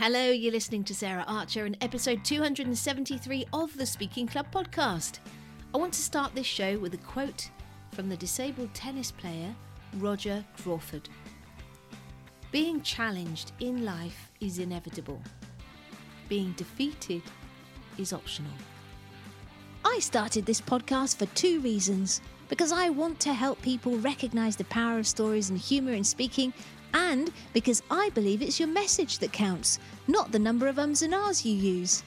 Hello, you're listening to Sarah Archer in episode 273 of the Speaking Club podcast. I want to start this show with a quote from the disabled tennis player Roger Crawford. Being challenged in life is inevitable. Being defeated is optional. I started this podcast for two reasons because I want to help people recognize the power of stories and humor in speaking, and because I believe it's your message that counts, not the number of ums and ahs you use.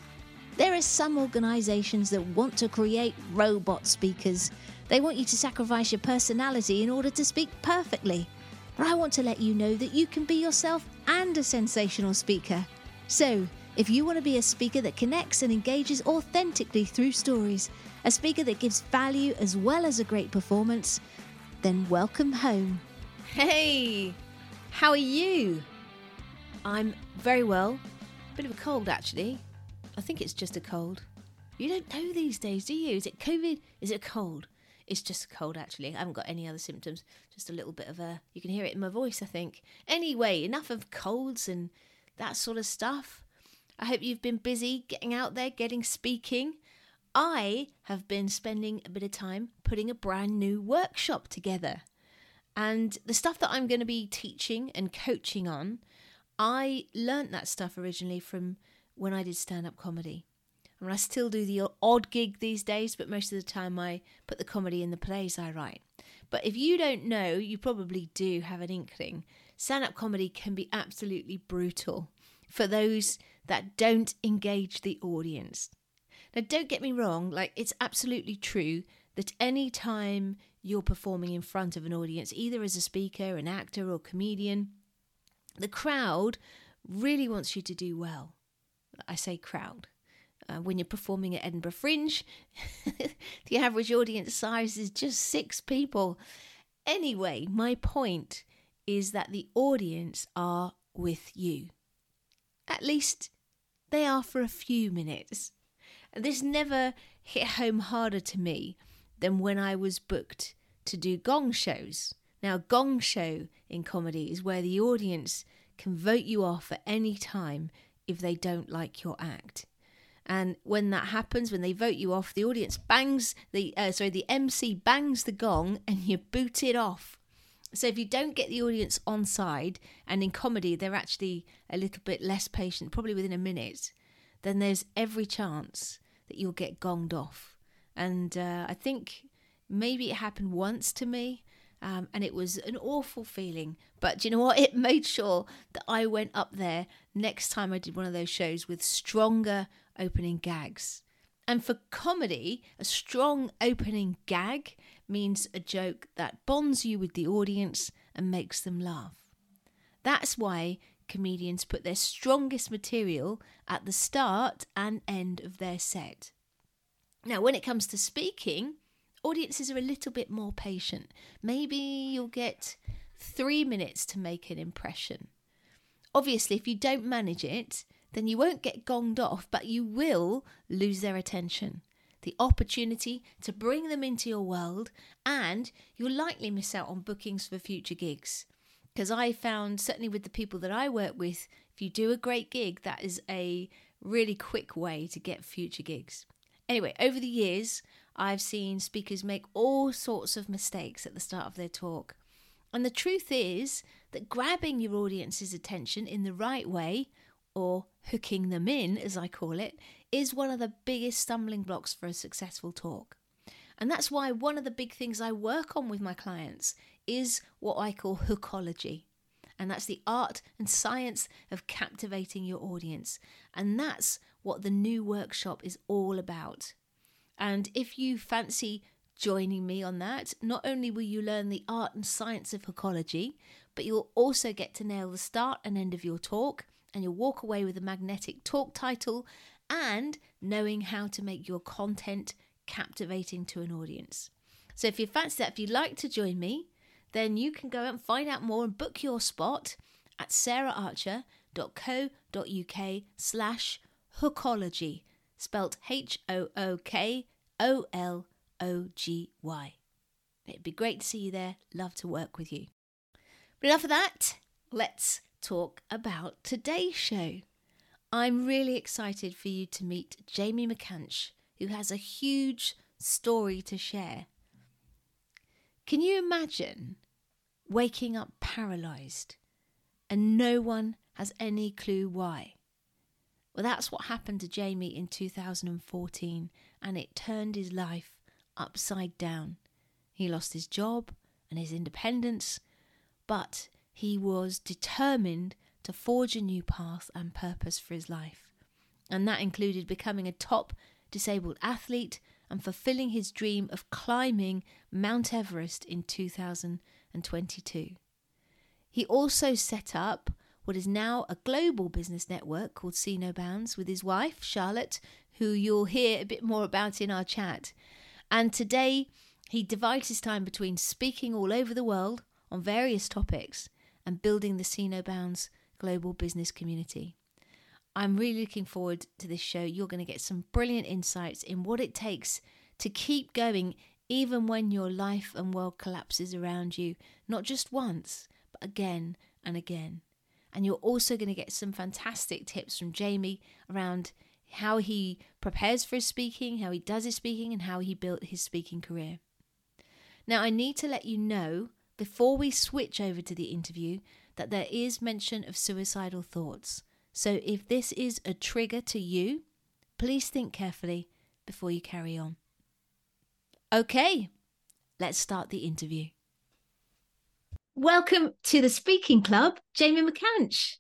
There are some organisations that want to create robot speakers. They want you to sacrifice your personality in order to speak perfectly. But I want to let you know that you can be yourself and a sensational speaker. So, if you want to be a speaker that connects and engages authentically through stories, a speaker that gives value as well as a great performance, then welcome home. Hey, how are you? I'm very well. Bit of a cold actually. I think it's just a cold. You don't know these days, do you? Is it COVID? Is it a cold? It's just a cold actually. I haven't got any other symptoms. Just a little bit of a. You can hear it in my voice, I think. Anyway, enough of colds and that sort of stuff. I hope you've been busy getting out there, getting speaking. I have been spending a bit of time putting a brand new workshop together. And the stuff that I'm going to be teaching and coaching on, I learnt that stuff originally from when I did stand up comedy. I mean, I still do the odd gig these days, but most of the time I put the comedy in the plays I write. But if you don't know, you probably do have an inkling. Stand up comedy can be absolutely brutal for those that don't engage the audience. Now, don't get me wrong, like, it's absolutely true that any time you're performing in front of an audience, either as a speaker, an actor, or comedian, the crowd really wants you to do well. I say crowd. Uh, when you're performing at Edinburgh Fringe, the average audience size is just six people. Anyway, my point is that the audience are with you. At least they are for a few minutes. This never hit home harder to me than when I was booked to do gong shows. Now, gong show in comedy is where the audience can vote you off at any time if they don't like your act. And when that happens, when they vote you off, the audience bangs the uh, sorry, the MC bangs the gong and you're booted off. So if you don't get the audience on side, and in comedy they're actually a little bit less patient, probably within a minute, then there's every chance that you'll get gonged off. And uh, I think maybe it happened once to me, um, and it was an awful feeling. But you know what? It made sure that I went up there next time I did one of those shows with stronger opening gags. And for comedy, a strong opening gag means a joke that bonds you with the audience and makes them laugh. That's why comedians put their strongest material at the start and end of their set. Now, when it comes to speaking, audiences are a little bit more patient. Maybe you'll get three minutes to make an impression. Obviously, if you don't manage it, then you won't get gonged off, but you will lose their attention, the opportunity to bring them into your world, and you'll likely miss out on bookings for future gigs. Because I found, certainly with the people that I work with, if you do a great gig, that is a really quick way to get future gigs. Anyway, over the years, I've seen speakers make all sorts of mistakes at the start of their talk. And the truth is that grabbing your audience's attention in the right way, or hooking them in, as I call it, is one of the biggest stumbling blocks for a successful talk. And that's why one of the big things I work on with my clients is what I call hookology. And that's the art and science of captivating your audience. And that's what the new workshop is all about. And if you fancy joining me on that, not only will you learn the art and science of hookology, but you'll also get to nail the start and end of your talk, and you'll walk away with a magnetic talk title and knowing how to make your content captivating to an audience. So if you fancy that, if you'd like to join me, then you can go and find out more and book your spot at saraharcher.co.uk slash hookology, spelt H-O-O-K-O-L-O-G-Y. It'd be great to see you there. Love to work with you. But enough of that. Let's talk about today's show. I'm really excited for you to meet Jamie McAnsh, who has a huge story to share. Can you imagine waking up paralyzed and no one has any clue why? Well, that's what happened to Jamie in 2014, and it turned his life upside down. He lost his job and his independence, but he was determined to forge a new path and purpose for his life. And that included becoming a top disabled athlete and fulfilling his dream of climbing Mount Everest in 2022. He also set up what is now a global business network called See No Bounds with his wife, Charlotte, who you'll hear a bit more about in our chat. And today, he divides his time between speaking all over the world on various topics and building the See No Bounds global business community. I'm really looking forward to this show. You're going to get some brilliant insights in what it takes to keep going even when your life and world collapses around you, not just once, but again and again. And you're also going to get some fantastic tips from Jamie around how he prepares for his speaking, how he does his speaking, and how he built his speaking career. Now, I need to let you know before we switch over to the interview that there is mention of suicidal thoughts. So if this is a trigger to you, please think carefully before you carry on. Okay, let's start the interview. Welcome to the Speaking Club, Jamie McAnsh.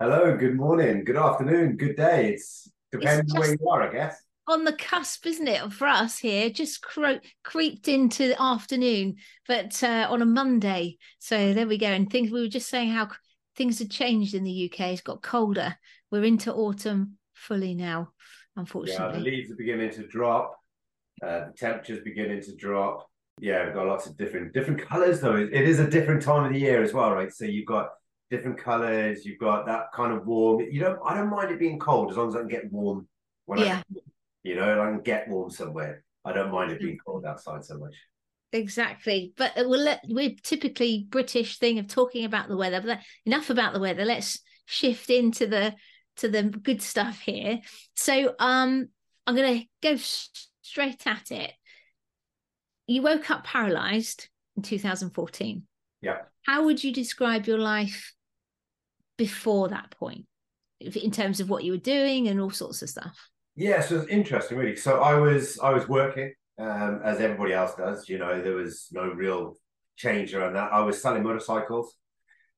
Hello, good morning, good afternoon, good day. It's depends where you are, I guess. On the cusp, isn't it, for us here? Just cro- creeped into the afternoon, but uh, on a Monday. So there we go. And things we were just saying how things have changed in the UK. It's got colder. We're into autumn fully now, unfortunately. Yeah, the leaves are beginning to drop. Uh, the temperature's beginning to drop. Yeah, we've got lots of different different colours though. It, is a different time of the year as well, right? So you've got different colours. You've got that kind of warm. You don't. I don't mind it being cold as long as I can get warm when yeah. I, you know, I can get warm somewhere. I don't mind it being cold outside so much. Exactly, but we'll let, we're typically British thing of talking about the weather. But enough about the weather. Let's shift into the to the good stuff here. So, um, I'm going to go straight at it. You woke up paralyzed in 2014. Yeah. How would you describe your life before that point, in terms of what you were doing and all sorts of stuff? Yeah, so it's interesting, really. So I was I was working um, as everybody else does. You know, there was no real change around that. I was selling motorcycles,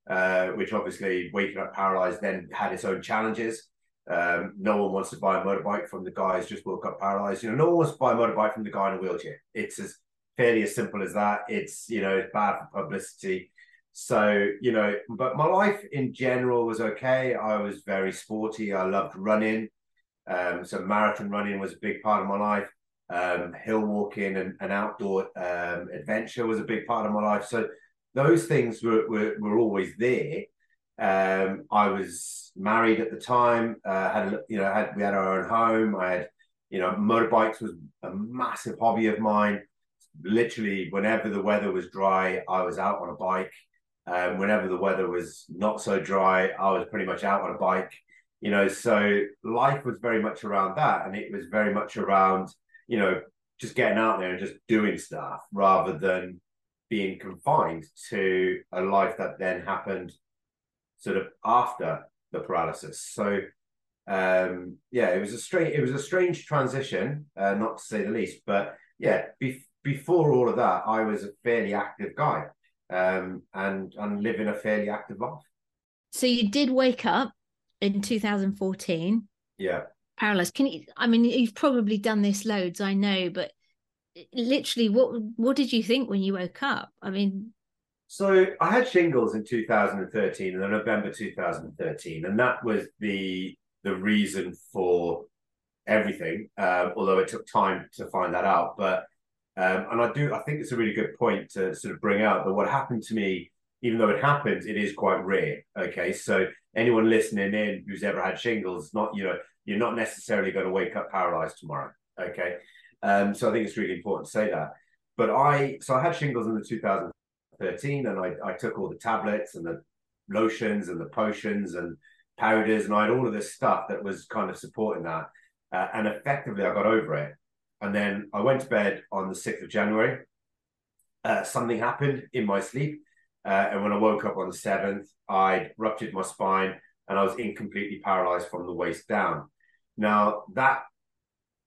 uh, which obviously waking up paralyzed then had its own challenges. Um, no one wants to buy a motorbike from the guy who's just woke up paralyzed. You know, no one wants to buy a motorbike from the guy in a wheelchair. It's as fairly as simple as that. It's you know, it's bad for publicity. So you know, but my life in general was okay. I was very sporty. I loved running. Um, so marathon running was a big part of my life. Um, hill walking and, and outdoor um, adventure was a big part of my life. So those things were were, were always there. Um, I was married at the time. Uh, had you know had we had our own home. I had you know motorbikes was a massive hobby of mine. Literally, whenever the weather was dry, I was out on a bike. Um, whenever the weather was not so dry, I was pretty much out on a bike. You know, so life was very much around that, and it was very much around you know just getting out there and just doing stuff rather than being confined to a life that then happened sort of after the paralysis. So um, yeah, it was a strange it was a strange transition, uh, not to say the least. But yeah, be- before all of that, I was a fairly active guy um, and and living a fairly active life. So you did wake up in 2014. Yeah. Paralyzed. Can you? I mean, you've probably done this loads, I know, but literally, what what did you think when you woke up? I mean, so I had shingles in 2013, in November 2013, and that was the the reason for everything. Uh, although it took time to find that out, but um, and I do I think it's a really good point to sort of bring out that what happened to me, even though it happens, it is quite rare. Okay, so anyone listening in who's ever had shingles, not you know, you're not necessarily going to wake up paralyzed tomorrow. Okay, um, so I think it's really important to say that. But I so I had shingles in the 2013, and I, I took all the tablets and the lotions and the potions and powders, and I had all of this stuff that was kind of supporting that. Uh, and effectively, I got over it. And then I went to bed on the 6th of January. Uh, something happened in my sleep. Uh, and when I woke up on the 7th, I ruptured my spine and I was incompletely paralyzed from the waist down. Now, that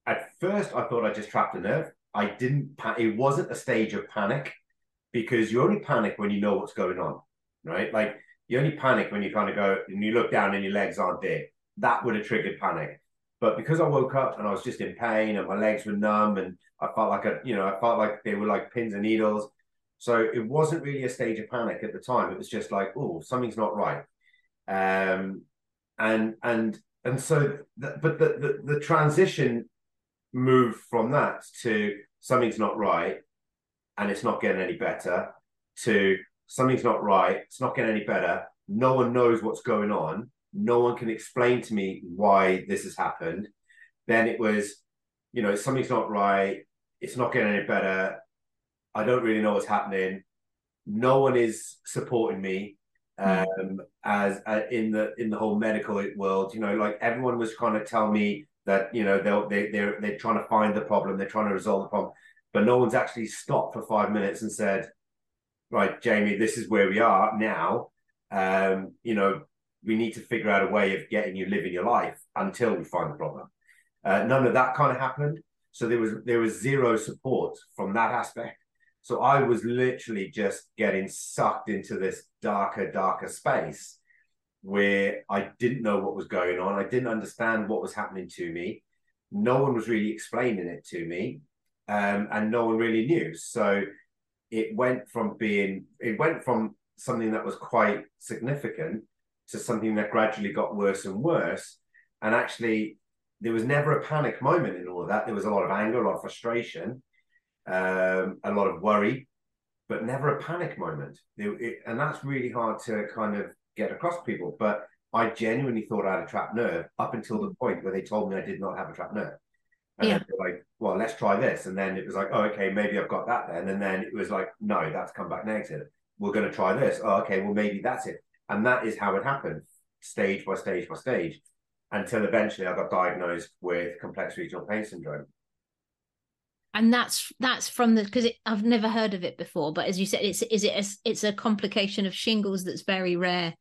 at first I thought I just trapped a nerve. I didn't, it wasn't a stage of panic because you only panic when you know what's going on, right? Like you only panic when you kind of go and you look down and your legs aren't there. That would have triggered panic. But because I woke up and I was just in pain and my legs were numb and I felt like a, you know, I felt like they were like pins and needles. So it wasn't really a stage of panic at the time. It was just like, oh, something's not right. Um, and and and so, the, but the, the the transition moved from that to something's not right, and it's not getting any better, to something's not right, it's not getting any better. No one knows what's going on. No one can explain to me why this has happened. Then it was, you know, something's not right. It's not getting any better. I don't really know what's happening. No one is supporting me hmm. um, as uh, in the in the whole medical world. You know, like everyone was trying to tell me that you know they'll they they're they're trying to find the problem, they're trying to resolve the problem, but no one's actually stopped for five minutes and said, right, Jamie, this is where we are now. Um, you know, we need to figure out a way of getting you living your life until we find the problem. Uh, none of that kind of happened. So there was there was zero support from that aspect. So I was literally just getting sucked into this darker, darker space where I didn't know what was going on. I didn't understand what was happening to me. No one was really explaining it to me, um, and no one really knew. So it went from being it went from something that was quite significant to something that gradually got worse and worse. And actually, there was never a panic moment in all of that. There was a lot of anger, a lot of frustration, um, a lot of worry, but never a panic moment. It, it, and that's really hard to kind of get across to people. But I genuinely thought I had a trapped nerve up until the point where they told me I did not have a trapped nerve. And yeah. like, well, let's try this. And then it was like, oh, okay, maybe I've got that then. And then it was like, no, that's come back negative. We're going to try this. Oh, okay, well, maybe that's it. And that is how it happened, stage by stage by stage, until eventually I got diagnosed with complex regional pain syndrome. And that's that's from the because I've never heard of it before. But as you said, it's is it a, it's a complication of shingles that's very rare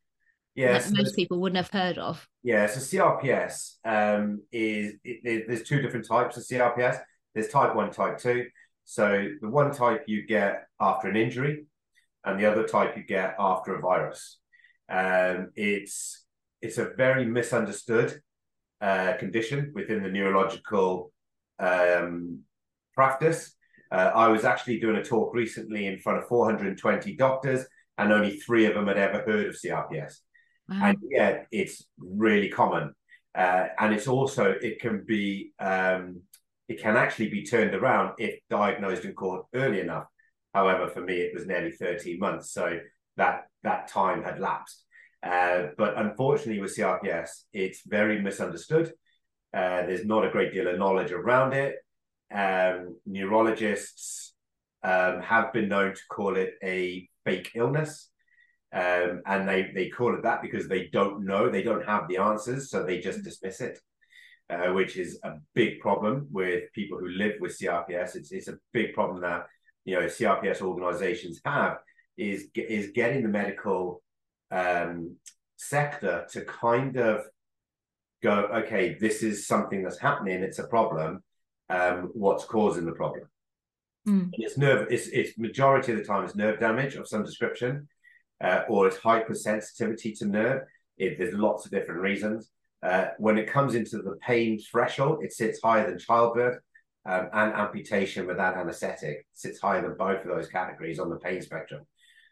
yeah, so most people wouldn't have heard of. Yeah, so CRPS um, is it, there's two different types of CRPS. There's type one, type two. So the one type you get after an injury, and the other type you get after a virus. Um, it's it's a very misunderstood uh, condition within the neurological um, practice. Uh, I was actually doing a talk recently in front of 420 doctors, and only three of them had ever heard of CRPS. Wow. And yet it's really common. Uh, and it's also, it can be, um, it can actually be turned around if diagnosed and caught early enough. However, for me, it was nearly 13 months. So that, that time had lapsed. Uh, but unfortunately, with CRPS, it's very misunderstood. Uh, there's not a great deal of knowledge around it. Um, neurologists um, have been known to call it a fake illness. Um, and they they call it that because they don't know, they don't have the answers, so they just dismiss it, uh, which is a big problem with people who live with CRPS. It's it's a big problem that you know CRPS organisations have is is getting the medical um, sector to kind of go, okay, this is something that's happening, it's a problem. Um, what's causing the problem? Mm. It's nerve. It's it's majority of the time it's nerve damage of some description uh, or it's hypersensitivity to nerve. It, there's lots of different reasons. Uh, when it comes into the pain threshold, it sits higher than childbirth um, and amputation without anesthetic sits higher than both of those categories on the pain spectrum.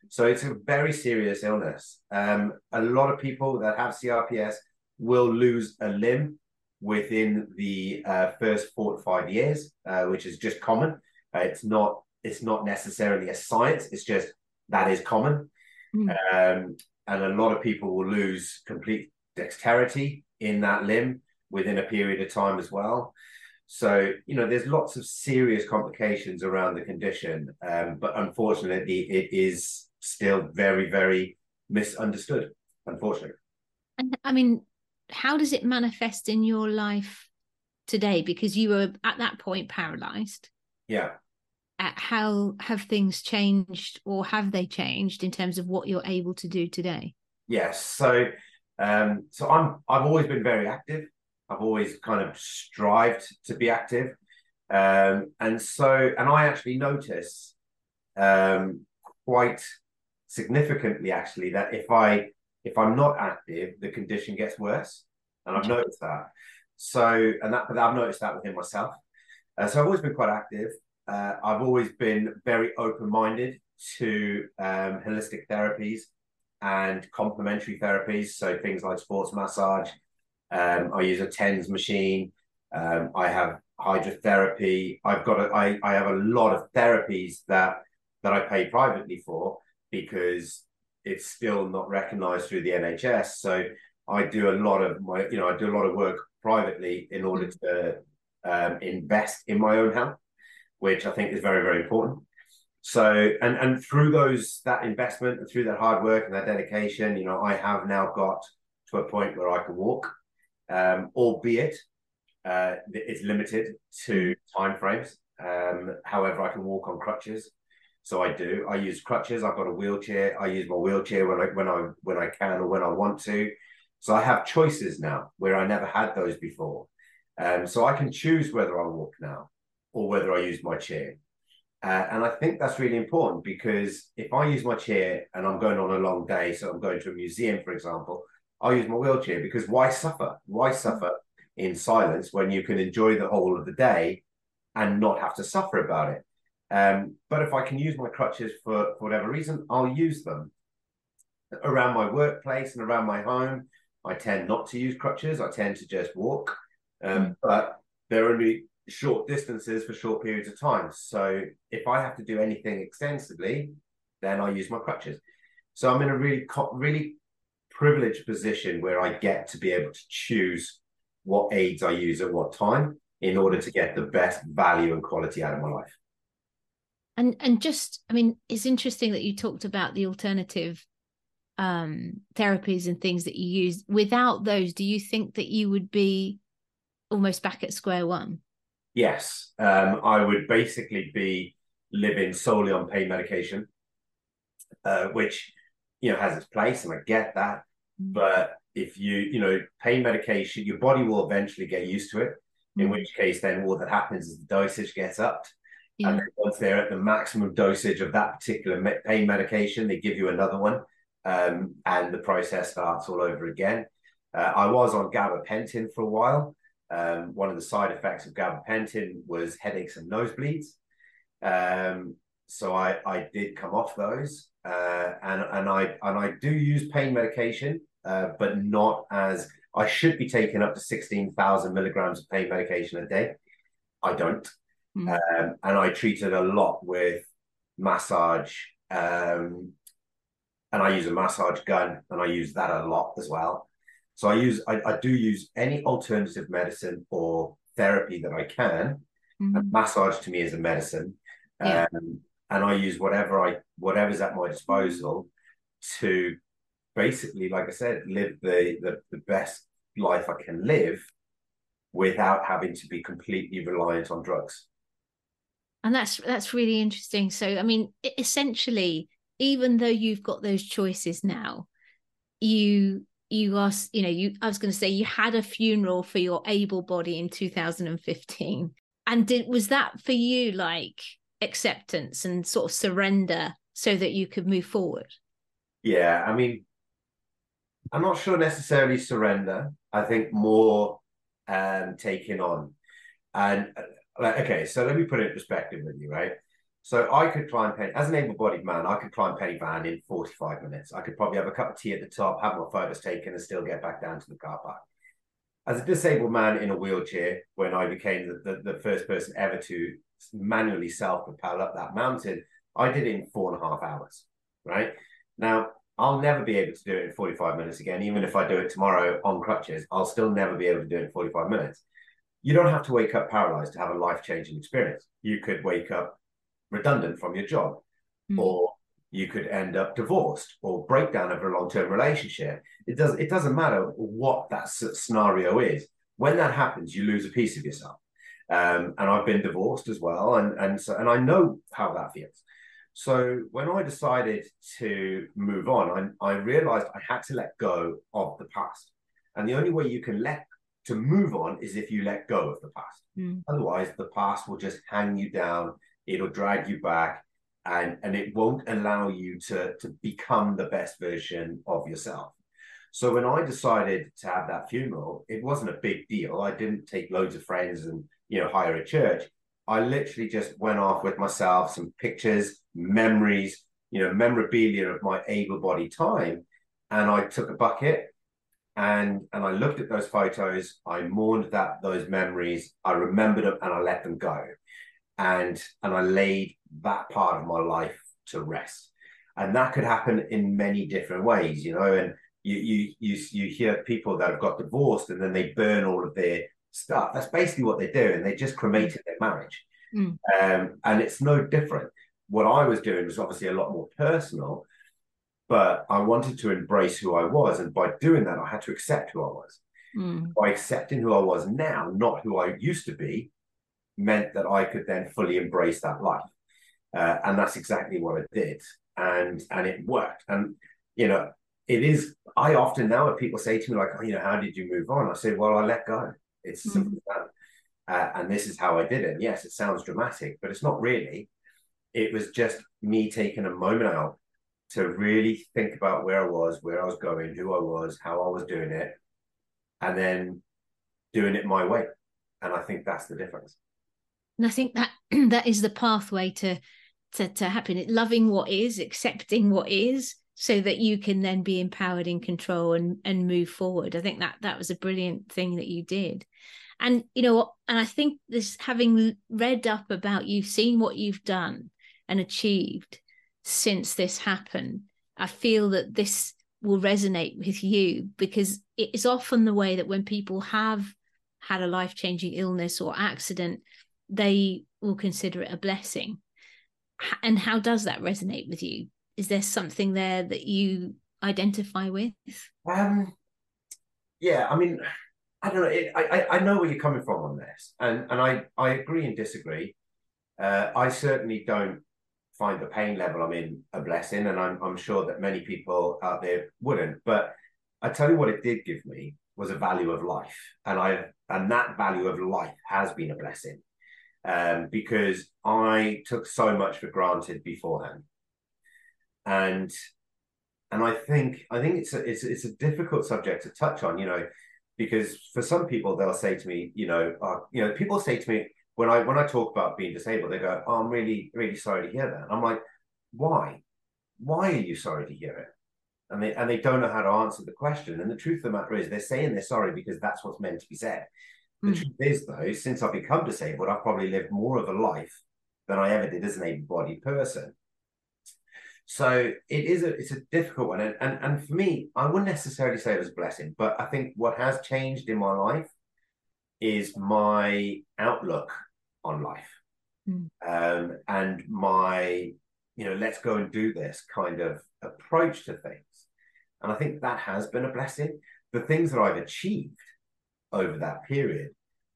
So it's a very serious illness. Um, a lot of people that have CRPS will lose a limb within the uh, first four to five years, uh, which is just common. Uh, it's not it's not necessarily a science. It's just that is common. Mm. Um, and a lot of people will lose complete dexterity in that limb within a period of time as well. So, you know, there's lots of serious complications around the condition, um, but unfortunately, it is still very, very misunderstood, unfortunately. And I mean, how does it manifest in your life today? Because you were at that point paralyzed. Yeah. how have things changed or have they changed in terms of what you're able to do today? Yes. So um, so I'm I've always been very active. I've always kind of strived to be active. Um, and so and I actually notice um, quite significantly actually that if I if I'm not active, the condition gets worse. And I've noticed that. So and that but I've noticed that within myself. Uh, so I've always been quite active. Uh, I've always been very open-minded to um, holistic therapies and complementary therapies. So things like sports massage. Um, I use a TENS machine. Um, I have hydrotherapy. I've got a, I, I have a lot of therapies that that I pay privately for because it's still not recognized through the NHS. So I do a lot of my, you know, I do a lot of work privately in order to um, invest in my own health, which I think is very, very important. So, and and through those that investment and through that hard work and that dedication, you know, I have now got to a point where I can walk, um, albeit uh, it's limited to time frames. Um, however, I can walk on crutches, so I do. I use crutches. I've got a wheelchair. I use my wheelchair when I when I when I can or when I want to. So I have choices now where I never had those before. Um, so I can choose whether I walk now or whether I use my chair. Uh, and I think that's really important because if I use my chair and I'm going on a long day, so I'm going to a museum, for example, I'll use my wheelchair because why suffer? Why suffer in silence when you can enjoy the whole of the day and not have to suffer about it? Um, but if I can use my crutches for, for whatever reason, I'll use them. Around my workplace and around my home, I tend not to use crutches. I tend to just walk. Um, mm. But they're only short distances for short periods of time. So if I have to do anything extensively, then I use my crutches. So I'm in a really, really privileged position where I get to be able to choose what aids I use at what time in order to get the best value and quality out of my life. And and just, I mean, it's interesting that you talked about the alternative um therapies and things that you use. Without those, do you think that you would be almost back at square one? Yes, um, I would basically be living solely on pain medication, uh, which you know has its place, and I get that. Mm. But if you you know pain medication, your body will eventually get used to it. In mm. which case, then all that happens is the dosage gets upped, yeah. and once they're at the maximum dosage of that particular me- pain medication, they give you another one, um, and the process starts all over again. Uh, I was on gabapentin for a while. Um, one of the side effects of gabapentin was headaches and nosebleeds. Um, so I, I did come off those, uh, and and I and I do use pain medication, uh, but not as I should be taking up to sixteen thousand milligrams of pain medication a day. I don't, mm. um, and I treat it a lot with massage, um, and I use a massage gun, and I use that a lot as well. So I use I, I do use any alternative medicine or therapy that I can. Mm-hmm. massage to me is a medicine. Yeah. Um, and I use whatever I whatever's at my disposal to basically, like I said, live the the, the best life I can live without having to be completely reliant on drugs. And that's that's really interesting. So I mean, essentially, even though you've got those choices now, you you are you know you i was going to say you had a funeral for your able body in 2015 and did was that for you like acceptance and sort of surrender so that you could move forward? Yeah i mean i'm not sure necessarily surrender. I think more um taking on. And uh, okay so let me put it in perspective with you right so I could climb Pen as an able-bodied man. I could climb Pen y Fan in forty-five minutes. I could probably have a cup of tea at the top, have my photos taken, and still get back down to the car park. As a disabled man in a wheelchair, when I became the, the, the first person ever to manually self-propel up that mountain, I did it in four and a half hours. Right now, I'll never be able to do it in forty-five minutes again. Even if I do it tomorrow on crutches, I'll still never be able to do it in forty-five minutes. You don't have to wake up paralyzed to have a life-changing experience. You could wake up redundant from your job, mm. or you could end up divorced or breakdown of a long-term relationship. It does it doesn't matter what that scenario is. When that happens, you lose a piece of yourself. Um, and I've been divorced as well, and and so and I know how that feels. So when I decided to move on, I, I realized I had to let go of the past, and the only way you can let to move on is if you let go of the past. Mm. Otherwise, the past will just hang you down. It'll drag you back, and and it won't allow you to to become the best version of yourself. So when I decided to have that funeral, it wasn't a big deal. I didn't take loads of friends and you know hire a church. I literally just went off with myself, some pictures, memories, you know, memorabilia of my able-bodied time, and I took a bucket and and I looked at those photos. I mourned that those memories. I remembered them and I let them go, and and I laid that part of my life to rest. And that could happen in many different ways, you know. And you you you you hear people that have got divorced and then they burn all of their stuff. That's basically what they're doing. They just cremated their marriage, mm. um, and it's no different. What I was doing was obviously a lot more personal, but I wanted to embrace who I was, and by doing that, I had to accept who I was. Mm. By accepting who I was now, not who I used to be, meant that I could then fully embrace that life. Uh, and that's exactly what I did, and and it worked. And you know, it is. I often now, if people say to me like, oh, you know, how did you move on? I say, well, I let go. It's mm-hmm. simple that. Uh, and this is how I did it. yes, it sounds dramatic, but it's not really. It was just me taking a moment out to really think about where I was, where I was going, who I was, how I was doing it, and then doing it my way. And I think that's the difference. And I think that that is the pathway to to, to happiness, loving what is, accepting what is, so that you can then be empowered in control and and move forward. I think that that was a brilliant thing that you did. And you know, and I think this having read up about you, seen what you've done and achieved since this happened, I feel that this will resonate with you because it is often the way that when people have had a life changing illness or accident, they will consider it a blessing. And how does that resonate with you? Is there something there that you identify with? Um, yeah, I mean, I don't know. It, I I know where you're coming from on this, and and I I agree and disagree. Uh, I certainly don't find the pain level I'm in a blessing, and I'm I'm sure that many people out there wouldn't. But I tell you what, it did give me was a value of life, and I and that value of life has been a blessing um, because I took so much for granted beforehand, and and I think I think it's a it's it's a difficult subject to touch on, you know, because for some people they'll say to me, you know, uh, you know, people say to me when I when I talk about being disabled, they go, "Oh, I'm really really sorry to hear that." And I'm like, "Why? Why are you sorry to hear it?" And they and they don't know how to answer the question. And the truth of the matter is, they're saying they're sorry because that's what's meant to be said. The mm. truth is, though, since I've become disabled, I've probably lived more of a life than I ever did as an able-bodied person. So it is a it's a difficult one, and, and and for me, I wouldn't necessarily say it was a blessing, but I think what has changed in my life is my outlook on life, mm. um, and my you know let's go and do this kind of approach to things, and I think that has been a blessing. The things that I've achieved over that period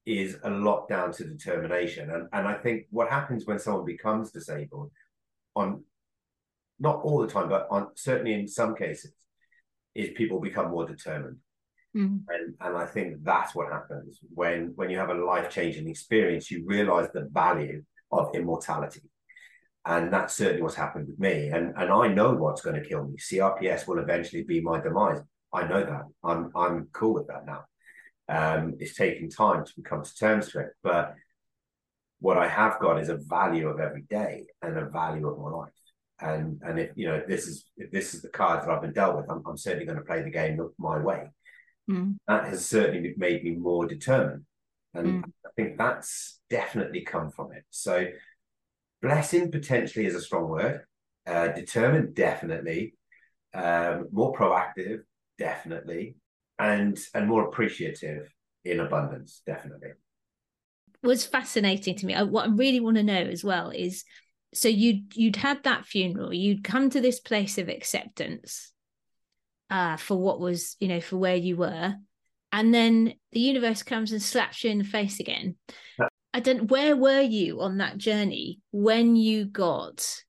is a lot down to determination. And, and I think what happens when someone becomes disabled on not all the time, but on certainly in some cases, is people become more determined. Mm. And and I think that's what happens when when you have a life-changing experience, you realize the value of immortality. And that's certainly what's happened with me. And and I know what's going to kill me. CRPS will eventually be my demise. I know that. I'm I'm cool with that now. Um, it's taking time to come to terms with it. But what I have got is a value of every day and a value of my life. And and if you know this is if this is the card that I've been dealt with, I'm, I'm certainly going to play the game my way. Mm. That has certainly made me more determined, and mm. I think that's definitely come from it. So, blessing potentially is a strong word. Uh, determined, definitely. Um, more proactive, definitely and and more appreciative in abundance definitely was fascinating to me what i really want to know as well is so you'd you'd had that funeral you'd come to this place of acceptance uh for what was you know for where you were. And then the universe comes and slaps you in the face again. I don't where were you on that journey when you got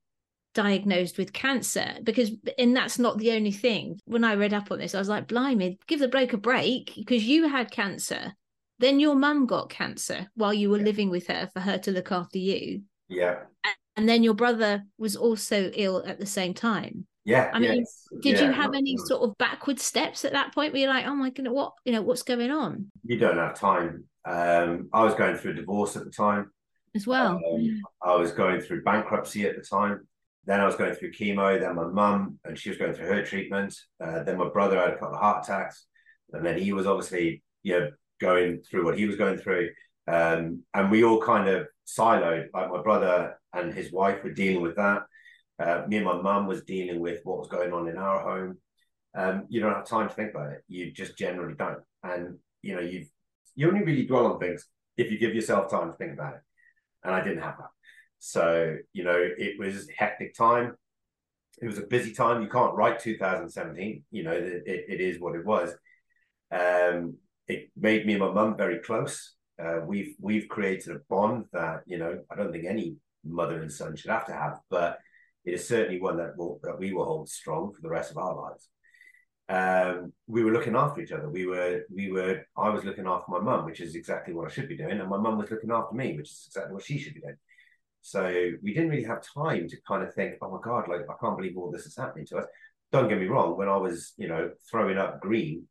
diagnosed with cancer? Because and that's not the only thing. When i read up on this i was like blimey give the bloke a break. Because you had cancer. Then your mum got cancer while you were yeah. living with her for her to look after you. Yeah. And then your brother was also ill at the same time yeah i mean did yeah, you have any sort of backward steps at that point where you're like oh my goodness what you know what's going on? You don't have time. Um i was going through a divorce at the time. As well um, i was going through bankruptcy at the time. Then i was going through chemo then my mum and she was going through her treatment. Uh, then my brother had a couple of heart attacks. And then he was obviously you know going through what he was going through. Um, and we all kind of siloed. Like my brother and his wife were dealing with that. Uh, me and my mum was dealing with what was going on in our home. Um, you don't have time to think about it. You just generally don't. And you know, you you only really dwell on things if you give yourself time to think about it. And I didn't have that. So, you know, it was hectic time. It was a busy time. You can't write 2017. You know, it, it is what it was. Um, it made me and my mum very close. Uh, we've we've created a bond that you know I don't think any mother and son should have to have, but it is certainly one that will, that we will hold strong for the rest of our lives. Um, we were looking after each other. We were we were I was looking after my mum, which is exactly what I should be doing, and my mum was looking after me, which is exactly what she should be doing. So we didn't really have time to kind of think, oh my god, like I can't believe all this is happening to us. Don't get me wrong. When I was, you know, throwing up green,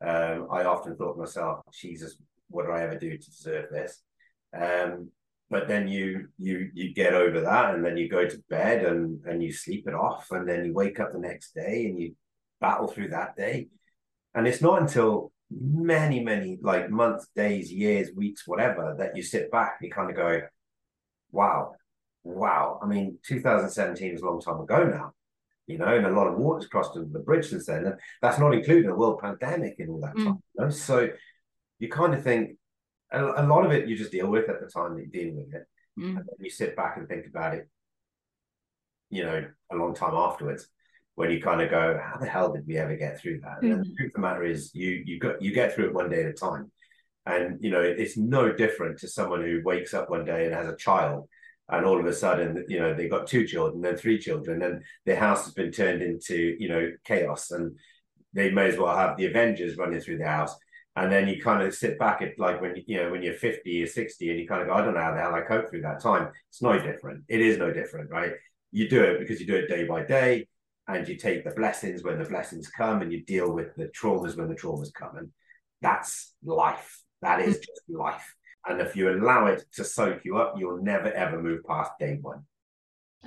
um, I often thought to myself, Jesus, what did I ever do to deserve this? Um, but then you you you get over that and then you go to bed and and you sleep it off and then you wake up the next day and you battle through that day and it's not until many many like months days years weeks whatever that you sit back and you kind of go wow wow i mean 2017 is a long time ago now you know and a lot of water's crossed under the bridge since then and that's not including a world pandemic and all that mm. time you know? so you kind of think a, a lot of it you just deal with at the time that you're dealing with it. Mm. And then you sit back and think about it, you know, a long time afterwards, when you kind of go, how the hell did we ever get through that? Mm. And the truth of the matter is you you got you get through it one day at a time. And you know, it's no different to someone who wakes up one day and has a child and all of a sudden, you know, they've got two children, then three children, and their house has been turned into, you know, chaos. And they may as well have the Avengers running through the house and then you kind of sit back at like when you know when you're 50 or 60 and you kind of go i don't know how the hell i cope through that time. It's no different. It is no different right? You do it because you do it day by day and you take the blessings when the blessings come and you deal with the traumas when the traumas come and that's life. That is just life. And if you allow it to soak you up you'll never ever move past day one.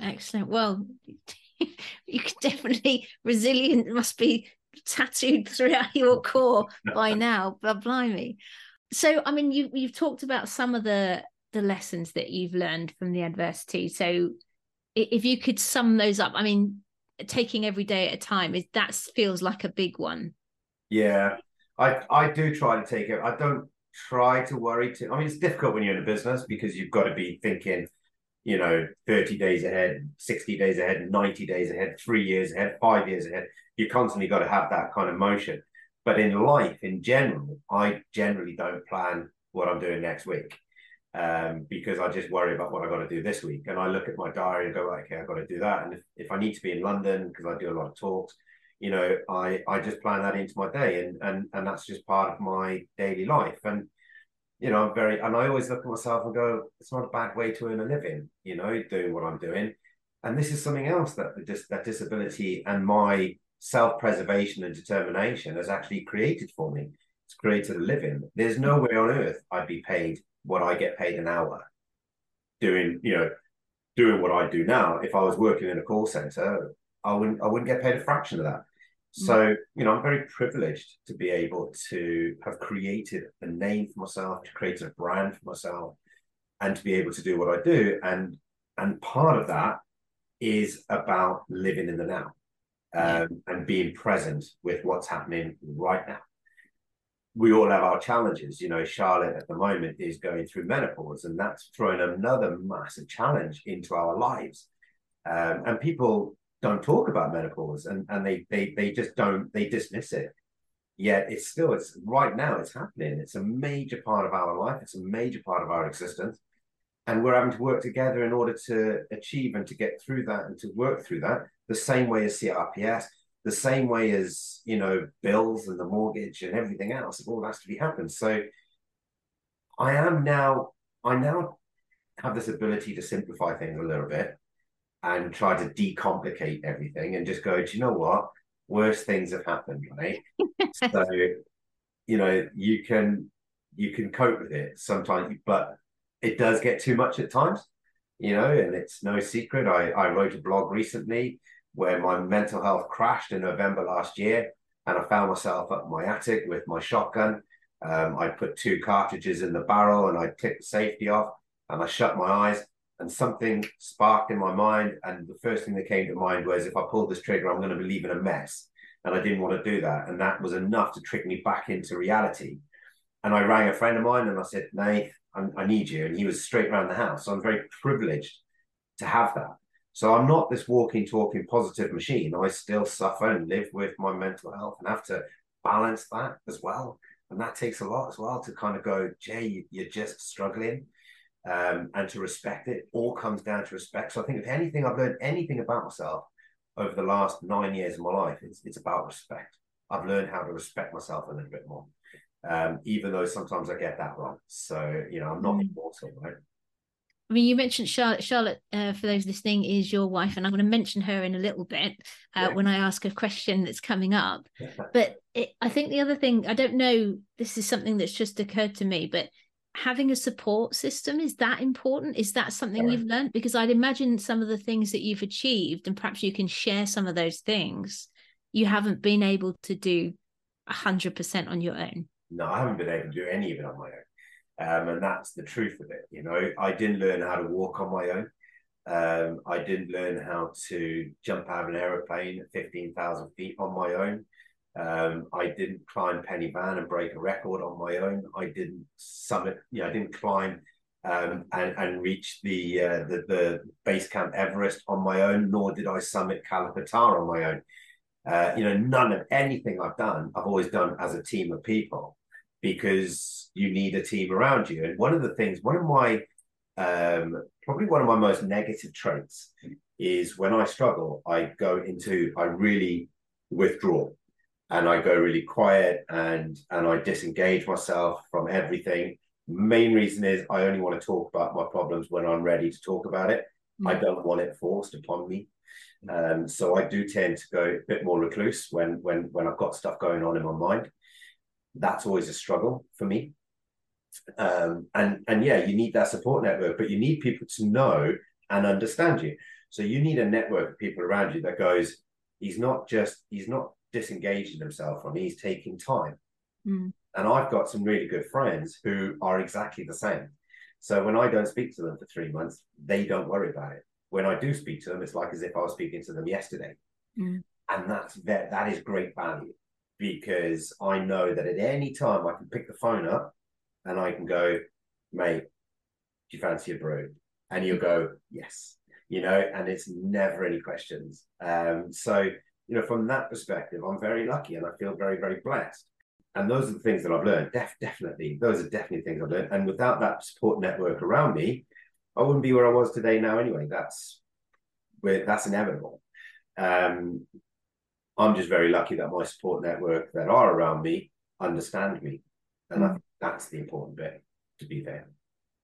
Excellent. Well you can definitely resilient must be tattooed throughout your core by now, but blimey. So, I mean, you you've talked about some of the the lessons that you've learned from the adversity. So, if you could sum those up, I mean, taking every day at a time is that feels like a big one. Yeah, I I do try to take it. I don't try to worry too. I mean, it's difficult when you're in a business because you've got to be thinking, you know, 30 days ahead, 60 days ahead, 90 days ahead, three years ahead, five years ahead you constantly got to have that kind of motion. But in life, in general, I generally don't plan what I'm doing next week um, because I just worry about what I got to do this week. And I look at my diary and go, okay, I've got to do that. And if, if I need to be in London because I do a lot of talks, you know, I I just plan that into my day, and and and that's just part of my daily life. And you know, I'm very, and I always look at myself and go, it's not a bad way to earn a living, you know, doing what I'm doing. And this is something else that the that disability and my self-preservation and determination has actually created for me. It's created a living. There's no way on earth I'd be paid what I get paid an hour doing, you know, doing what I do now. If I was working in a call center, I wouldn't I wouldn't get paid a fraction of that. Mm. So, you know, I'm very privileged to be able to have created a name for myself, to create a brand for myself, and to be able to do what I do. And and part of that is about living in the now um, and being present with what's happening right now. we all have our challenges. You know, Charlotte at the moment is going through menopause, and that's thrown another massive challenge into our lives. Um, and people don't talk about menopause, and and they they they just don't they dismiss it. Yet it's still it's right now it's happening. It's a major part of our life. It's a major part of our existence, and we're having to work together in order to achieve and to get through that and to work through that. The same way as CRPS, the same way as you know bills and the mortgage and everything else it all has to be happened so i am now i now have this ability to simplify things a little bit and try to decomplicate everything and just go do you know what worse things have happened right so you know you can you can cope with it sometimes but it does get too much at times you know and it's no secret i i wrote a blog recently where my mental health crashed in November last year, and I found myself up my attic with my shotgun. Um, I put two cartridges in the barrel, and I clicked the safety off, and I shut my eyes, and something sparked in my mind, and the first thing that came to mind was, if I pull this trigger, I'm going to be leaving a mess, and I didn't want to do that, and that was enough to trick me back into reality. And I rang a friend of mine, and I said, Nate, I, I need you, and he was straight around the house. So I'm very privileged to have that. So I'm not this walking, talking positive machine. I still suffer and live with my mental health and have to balance that as well. And that takes a lot as well to kind of go, Jay, you're just struggling. Um, and to respect it all comes down to respect. So I think if anything, I've learned anything about myself over the last nine years of my life, it's, it's about respect. I've learned how to respect myself a little bit more, um, even though sometimes I get that wrong. So, you know, I'm not mm. immortal, right? I mean, you mentioned Charlotte. Charlotte, uh, for those listening, is your wife, and I'm going to mention her in a little bit uh, yeah. when I ask a question that's coming up. but it, I think the other thing, I don't know, this is something that's just occurred to me, but having a support system is that important? Is that something you've learned? Because I'd imagine some of the things that you've achieved, and perhaps you can share some of those things, you haven't been able to do 100% on your own. No, I haven't been able to do any of it on my own. Um, and that's the truth of it. You know, I didn't learn how to walk on my own. Um, I didn't learn how to jump out of an aeroplane at 15,000 feet on my own. Um, I didn't climb Pen y Fan and break a record on my own. I didn't summit, you know, I didn't climb um, and, and reach the, uh, the, the base camp Everest on my own, nor did I summit Kala Patthar on my own. Uh, you know, none of anything I've done, I've always done as a team of people because you need a team around you. And one of the things, one of my um, probably one of my most negative traits is when I struggle, I go into, I really withdraw and I go really quiet and and I disengage myself from everything. Main reason is I only want to talk about my problems when I'm ready to talk about it. Mm-hmm. I don't want it forced upon me. Um, so I do tend to go a bit more recluse when when when I've got stuff going on in my mind that's always a struggle for me. Um, and and yeah, you need that support network, but you need people to know and understand you. So you need a network of people around you that goes, he's not just he's not disengaging himself from, he's taking time. Mm. And I've got some really good friends who are exactly the same. So when I don't speak to them for three months, they don't worry about it. When I do speak to them, it's like as if I was speaking to them yesterday. Mm. And that's that, that is great value because I know that at any time I can pick the phone up and I can go, mate, do you fancy a brew? And you'll go, yes, you know, and it's never any questions. Um, so, you know, from that perspective, I'm very lucky and I feel very, very blessed. And those are the things that I've learned. Def- definitely, those are definitely things I've learned. And without that support network around me, I wouldn't be where I was today now anyway. That's that's inevitable. Um, I'm just very lucky that my support network that are around me understand me. And mm. I think that's the important bit to be there.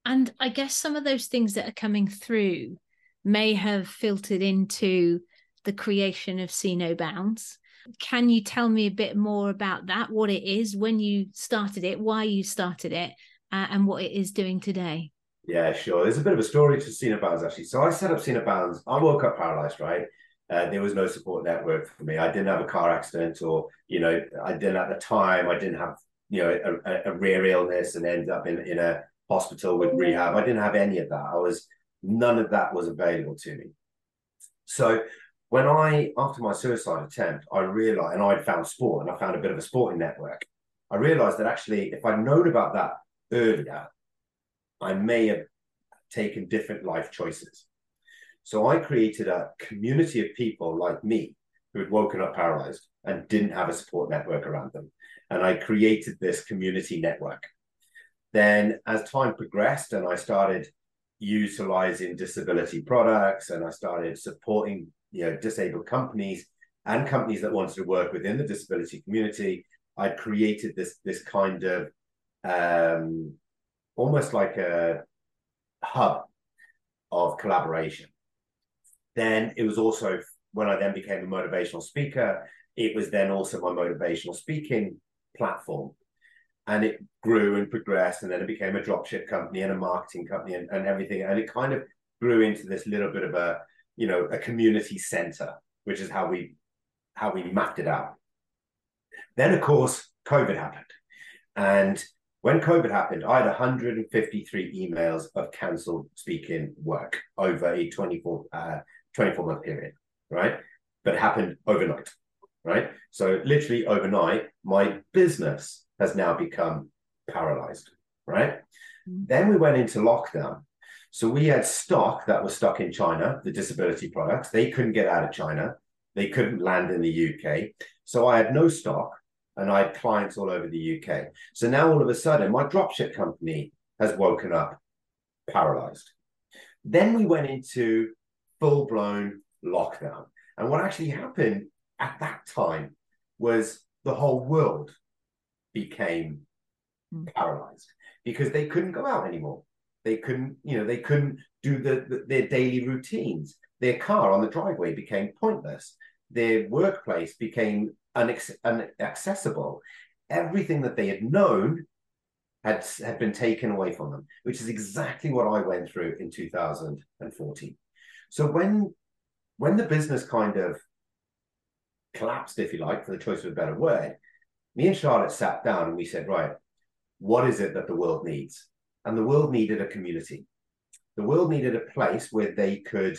And I guess some of those things that are coming through may have filtered into the creation of See No Bounds. Can you tell me a bit more about that? What it is, when you started it, why you started it, uh, and what it is doing today? Yeah, sure. There's a bit of a story to See No Bounds actually. So I set up See No Bounds. I woke up paralyzed, right? Uh, there was no support network for me. I didn't have a car accident, or you know, I didn't at the time. I didn't have you know a, a rare illness and end up in in a hospital with rehab. I didn't have any of that. I was none of that was available to me. So when I after my suicide attempt, I realized, and I'd found sport, and I found a bit of a sporting network. I realized that actually, if I'd known about that earlier, I may have taken different life choices. So I created a community of people like me who had woken up paralyzed and didn't have a support network around them. And I created this community network. Then, as time progressed and I started utilizing disability products and I started supporting you know disabled companies and companies that wanted to work within the disability community, I created this this kind of um, almost like a hub of collaboration. Then it was also when I then became a motivational speaker, it was then also my motivational speaking platform. And it grew and progressed, and then it became a dropship company and a marketing company and, and everything. And it kind of grew into this little bit of a, you know, a community center, which is how we how we mapped it out. Then, of course, COVID happened. And when COVID happened, I had 153 emails of cancelled speaking work over a 24, uh, 24 month period, right? But it happened overnight, right? So, literally overnight, my business has now become paralyzed, right? Mm-hmm. Then we went into lockdown. So, we had stock that was stuck in China, the disability products. They couldn't get out of China. They couldn't land in the UK. So I had no stock and I had clients all over the UK. So now all of a sudden, my dropship company has woken up paralyzed. Then we went into full blown lockdown. And what actually happened at that time was the whole world became mm. paralyzed because they couldn't go out anymore. They couldn't, you know, they couldn't do the, the, their daily routines. Their car on the driveway became pointless. Their workplace became inaccessible. Everything that they had known had, had been taken away from them, which is exactly what I went through in 2014. So when when the business kind of collapsed, if you like, for the choice of a better word, me and Charlotte sat down and we said, right, what is it that the world needs? And the world needed a community. The world needed a place where they could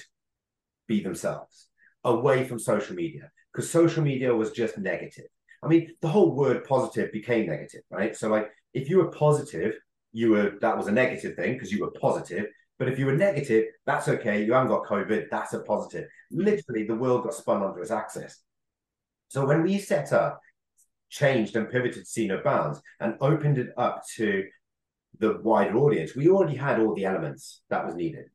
be themselves away from social media because social media was just negative. I mean, the whole word positive became negative, right? So, like, if you were positive, you were that was a negative thing because you were positive. But if you were negative, that's okay. You haven't got COVID. That's a positive. Literally, the world got spun onto its axis. So when we set up, changed and pivoted See No Bounds and opened it up to the wider audience, we already had all the elements that was needed.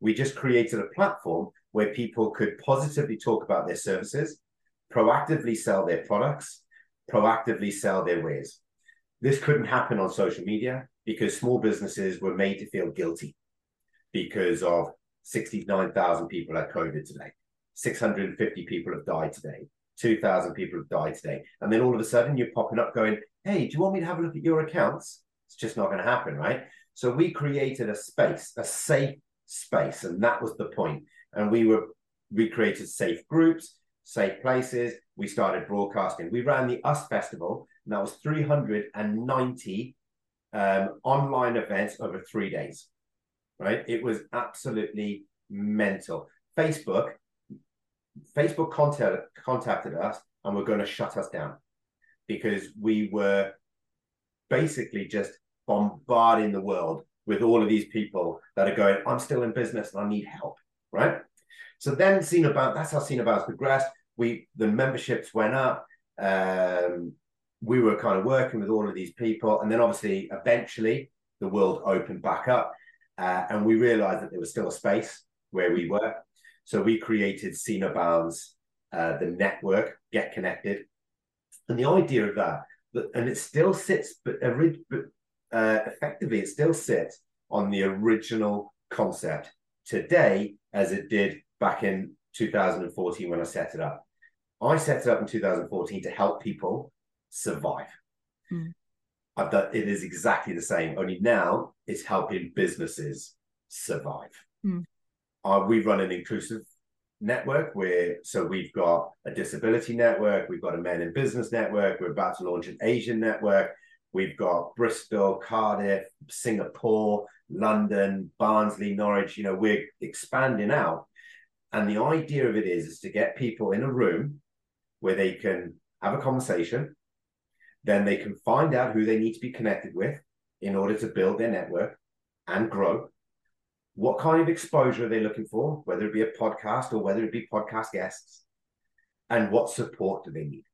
We just created a platform where people could positively talk about their services, proactively sell their products, proactively sell their wares. This couldn't happen on social media because small businesses were made to feel guilty because of 69,000 people had COVID today, 650 people have died today, 2,000 people have died today. And then all of a sudden you're popping up going, hey, do you want me to have a look at your accounts? It's just not going to happen, right? So we created a space, a safe space, and that was the point. and we were we created safe groups, safe places. We started broadcasting. We ran the US Festival, and that was 390 um, online events over three days. Right? It was absolutely mental. Facebook, Facebook contact, contacted us and were going to shut us down because we were basically just bombarding the world with all of these people that are going, I'm still in business and I need help, right? So then See No Bounds, that's how See No Bounds progressed. We the memberships went up. Um, we were kind of working with all of these people, and then obviously eventually the world opened back up, uh, and we realized that there was still a space where we were. So we created No Bounds, uh, the network, Get Connected, and the idea of that, and it still sits, but, but uh, effectively it still sits on the original concept today as it did back in 2014 when I set it up. I set it up in 2014 to help people survive. Mm. I've done it is exactly the same, only now it's helping businesses survive. Mm. Uh, we run an inclusive network where so we've got a disability network, we've got a men in business network, we're about to launch an Asian network, we've got Bristol, Cardiff, Singapore, London, Barnsley, Norwich. You know, we're expanding out and the idea of it is, is to get people in a room where they can have a conversation then they can find out who they need to be connected with in order to build their network and grow. What kind of exposure are they looking for, whether it be a podcast or whether it be podcast guests? And what support do they need?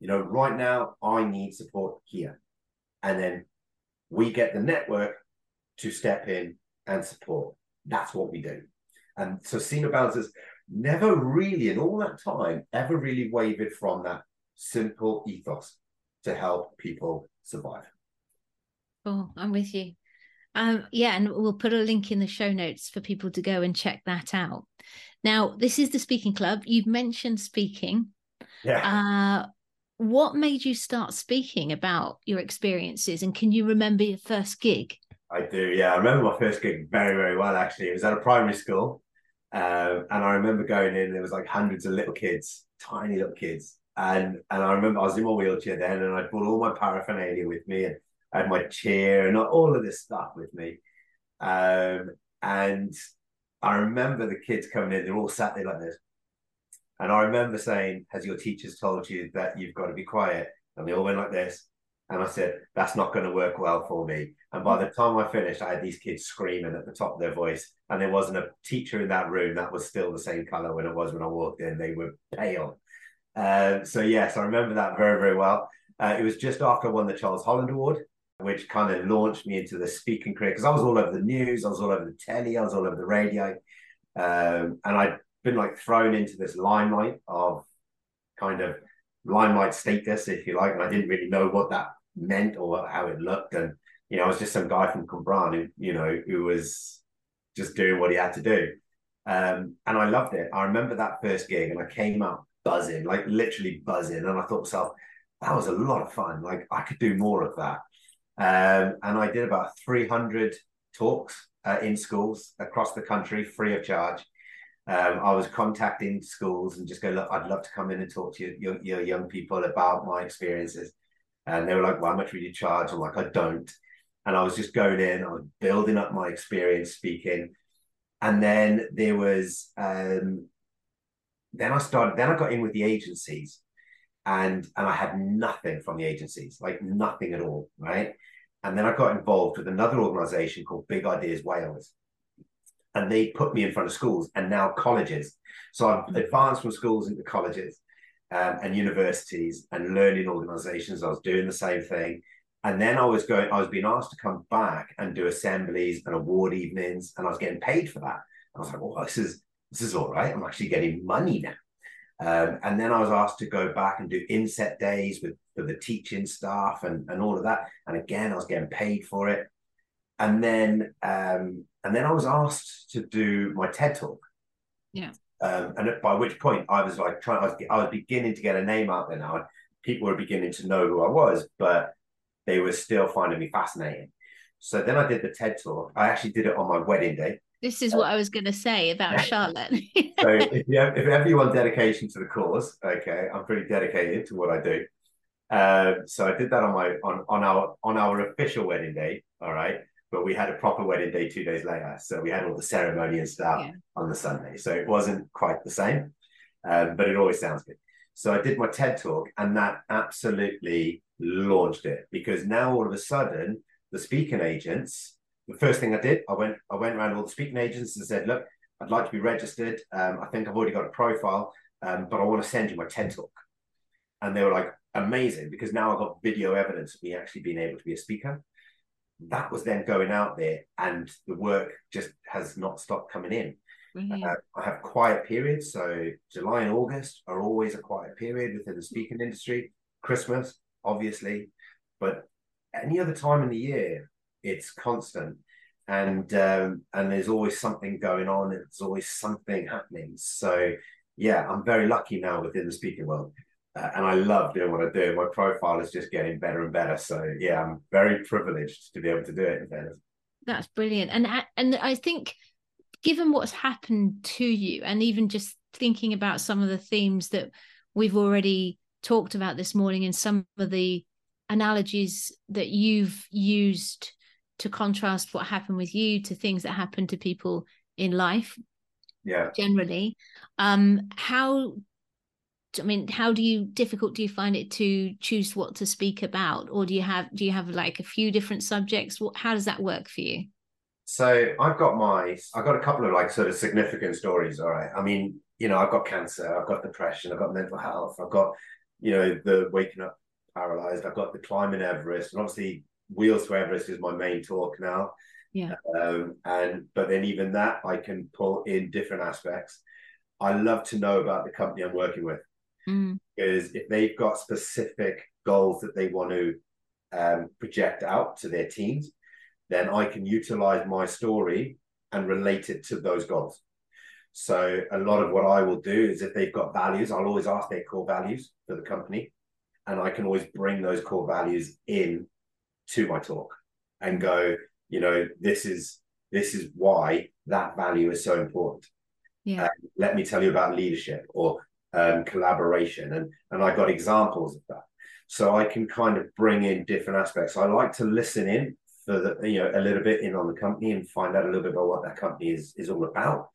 You know, right now, I need support here. And then we get the network to step in and support. That's what we do. And so See No Bounds has never really, in all that time, ever really wavered from that simple ethos to help people survive. Oh, I'm with you. Um, yeah, and we'll put a link in the show notes for people to go and check that out. Now, this is the Speaking Club. You've mentioned speaking. Yeah. Uh, what made you start speaking about your experiences, and can you remember your first gig? I do. Yeah, I remember my first gig very, very well. Actually, it was at a primary school, um, and I remember going in. There was like hundreds of little kids, tiny little kids, and and I remember I was in my wheelchair then, and I brought all my paraphernalia with me, and I had my chair and all of this stuff with me. Um, and I remember the kids coming in, they're all sat there like this. And I remember saying, Has your teachers told you that you've got to be quiet? And they all went like this. And I said, That's not going to work well for me. And by the time I finished, I had these kids screaming at the top of their voice. And there wasn't a teacher in that room that was still the same color when it was when I walked in. They were pale. Uh, so, yes, I remember that very, very well. Uh, it was just after I won the Charles Holland Award which kind of launched me into the speaking career because I was all over the news, I was all over the telly, I was all over the radio, um, and I'd been like thrown into this limelight of kind of limelight status, if you like, and I didn't really know what that meant or how it looked, and you know, I was just some guy from Cwmbran who, you know, who was just doing what he had to do, um, and I loved it. I remember that first gig, and I came up buzzing, like literally buzzing, and I thought myself, that was a lot of fun. Like I could do more of that. Um, and I did about 300 talks uh, in schools across the country free of charge. Um, I was contacting schools and just go, look, I'd love to come in and talk to you, your, your young people about my experiences. And they were like, well, how much would you charge? I'm like, I don't. And I was just going in, I was building up my experience speaking. And then there was, um, then I started, then I got in with the agencies and and I had nothing from the agencies, like nothing at all, right? And then I got involved with another organization called Big Ideas Wales. And they put me in front of schools and now colleges. So I've mm-hmm. advanced from schools into colleges um, and universities and learning organizations. I was doing the same thing. And then I was going, I was being asked to come back and do assemblies and award evenings, and I was getting paid for that. I was like, well, this is this is all right. I'm actually getting money now. Um, and then I was asked to go back and do inset days with for the teaching staff and, and all of that. And again, I was getting paid for it. And then um, and then I was asked to do my TED talk. Yeah. Um, and by which point I was like trying, I was, I was beginning to get a name out there now. People were beginning to know who I was, but they were still finding me fascinating. So then I did the TED talk. I actually did it on my wedding day. This is what I was going to say about Charlotte. so if you have, if ever you want dedication to the cause, okay, I'm pretty dedicated to what I do. Uh, so I did that on my on on our on our official wedding day. All right, but we had a proper wedding day two days later. So we had all the ceremony and stuff yeah. on the Sunday. So it wasn't quite the same, um, but it always sounds good. So I did my TED talk, and that absolutely launched it because now all of a sudden the speaking agents the first thing I did, I went I went around all the speaking agents and said, look, I'd like to be registered. Um, I think I've already got a profile, um, but I want to send you my TED talk. And they were like, amazing, because now I've got video evidence of me actually being able to be a speaker. That was then going out there, and the work just has not stopped coming in. Mm-hmm. Uh, I have quiet periods, so July and August are always a quiet period within the speaking industry. Christmas, obviously, but any other time in the year, it's constant. And um, and there's always something going on. There's always something happening. So yeah i'm very lucky now within the speaking world. Uh, and i love doing what i do. My profile is just getting better and better. So yeah i'm very privileged to be able to do it in that's brilliant. And and i think given what's happened to you and even just thinking about some of the themes that we've already talked about this morning and some of the analogies that you've used to contrast what happened with you to things that happen to people in life yeah generally um how I mean, how do you difficult do you find it to choose what to speak about, or do you have do you have like a few different subjects? What how does that work for you? So I've got my I've got a couple of like sort of significant stories. All right, I mean, you know, I've got cancer, I've got depression, I've got mental health, I've got you know the waking up paralyzed, I've got the climbing Everest, and obviously Wheels to Everest is my main talk now. Yeah. Um, and but then even that I can pull in different aspects. I love to know about the company I'm working with Mm. because if they've got specific goals that they want to um, project out to their teams, then I can utilize my story and relate it to those goals. So a lot of what I will do is if they've got values, I'll always ask their core values for the company, and I can always bring those core values in to my talk and go, you know, this is this is why that value is so important. Yeah. Uh, let me tell you about leadership or um, collaboration, and and I got examples of that, so I can kind of bring in different aspects. I like to listen in for the you know a little bit in on the company and find out a little bit about what that company is is all about,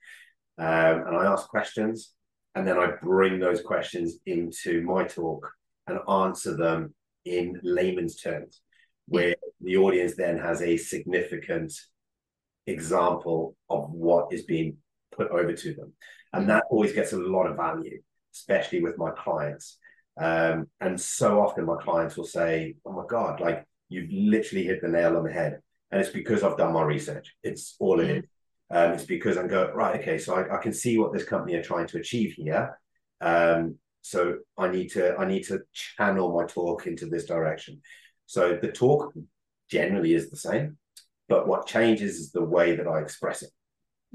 um, and I ask questions, and then I bring those questions into my talk and answer them in layman's terms, where the audience then has a significant example of what is being put over to them. And that always gets a lot of value, especially with my clients. Um, and so often my clients will say, Oh my God, like you've literally hit the nail on the head. And it's because I've done my research. It's all in it Yeah. Um, it's because I'm going, right, okay, so I, I can see what this company are trying to achieve here. Um, so I need to I need to channel my talk into this direction. So the talk generally is the same, but what changes is the way that I express it.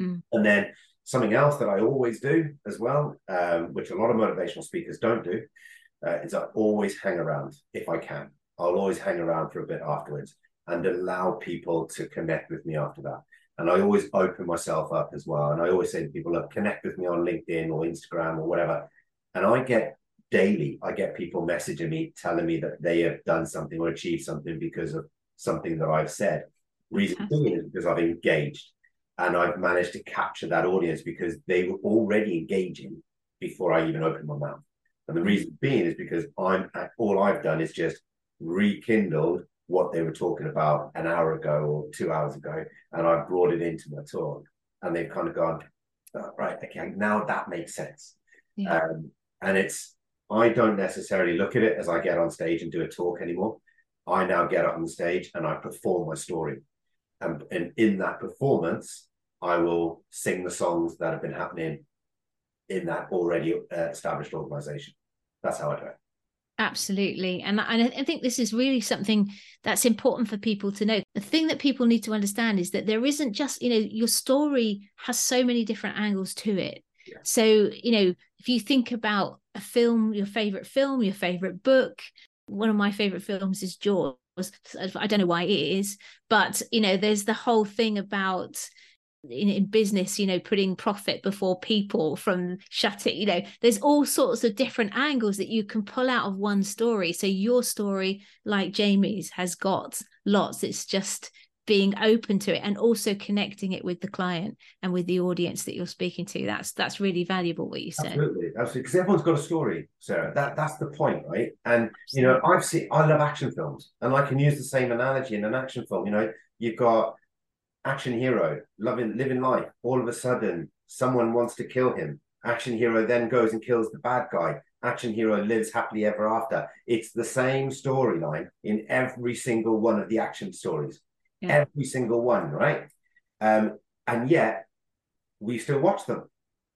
Mm. And then something else that I always do as well, um, which a lot of motivational speakers don't do, uh, is I always hang around if I can. I'll always hang around for a bit afterwards and allow people to connect with me after that. And I always open myself up as well. And I always say to people, look, connect with me on LinkedIn or Instagram or whatever. And I get daily, I get people messaging me, telling me that they have done something or achieved something because of something that I've said. Reason being is because I've engaged and I've managed to capture that audience because they were already engaging before I even opened my mouth. And the reason being is because I'm all I've done is just rekindled what they were talking about an hour ago or two hours ago, and I've brought it into my talk, and they've kind of gone, "Oh, right, okay, now that makes sense. Yeah. Um, and it's I don't necessarily look at it as I get on stage and do a talk anymore. I now get up on the stage and I perform my story, and, and in that performance, I will sing the songs that have been happening in that already uh, established organization. That's how I do it. Absolutely. And, and I I think this is really something that's important for people to know. The thing that people need to understand is that there isn't just, you know, your story has so many different angles to it. Yeah. So, you know, if you think about a film, your favorite film, your favorite book, one of my favorite films is Jaws. I don't know why it is, but, you know, there's the whole thing about in, in business, you know, putting profit before people from shut it, you know, there's all sorts of different angles that you can pull out of one story. So your story, like Jamie's, has got lots. It's just being open to it and also connecting it with the client and with the audience that you're speaking to. That's that's really valuable what you said. Absolutely, absolutely. Because everyone's got a story, Sarah. That that's the point, right? And you know, I've seen I love action films, and I can use the same analogy in an action film. You know, you've got action hero loving living life. All of a sudden, someone wants to kill him. Action hero then goes and kills the bad guy. Action hero lives happily ever after. It's the same storyline in every single one of the action stories. Yeah. Every single one, right? Um, and yet we still watch them.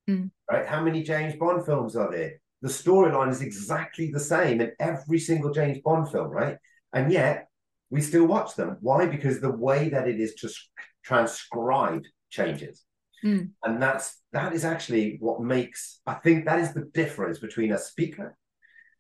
Mm. Right? How many James Bond films are there? The storyline is exactly the same in every single James Bond film, right? And yet we still watch them. Why? Because the way that it is just transcribed changes. Mm. And that's that is actually what makes I think that is the difference between a speaker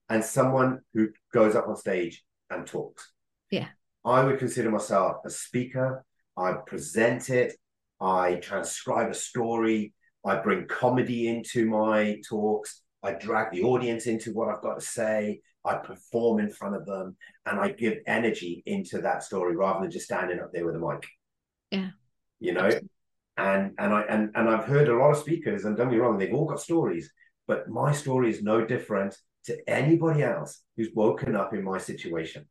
and someone who goes up on stage and talks. Yeah. I would consider myself a speaker. I present it, I transcribe a story, I bring comedy into my talks, I drag the audience into what I've got to say, I perform in front of them, and I give energy into that story rather than just standing up there with a mic. Yeah. You know, and and I and and I've heard a lot of speakers, and don't me wrong, they've all got stories, but my story is no different to anybody else who's woken up in my situation.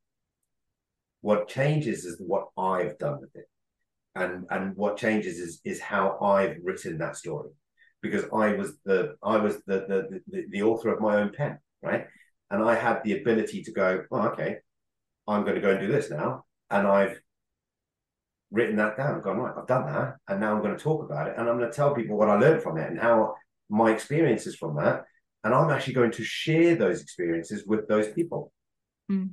What changes is what I've done with it. And and what changes is is how I've written that story. Because I was the I was the the the, the author of my own pen, right? And I had the ability to go, oh, okay, I'm going to go and do this now. And I've written that down, gone, right, I've done that. And now I'm going to talk about it. And I'm going to tell people what I learned from it and how my experiences from that. And I'm actually going to share those experiences with those people. Mm.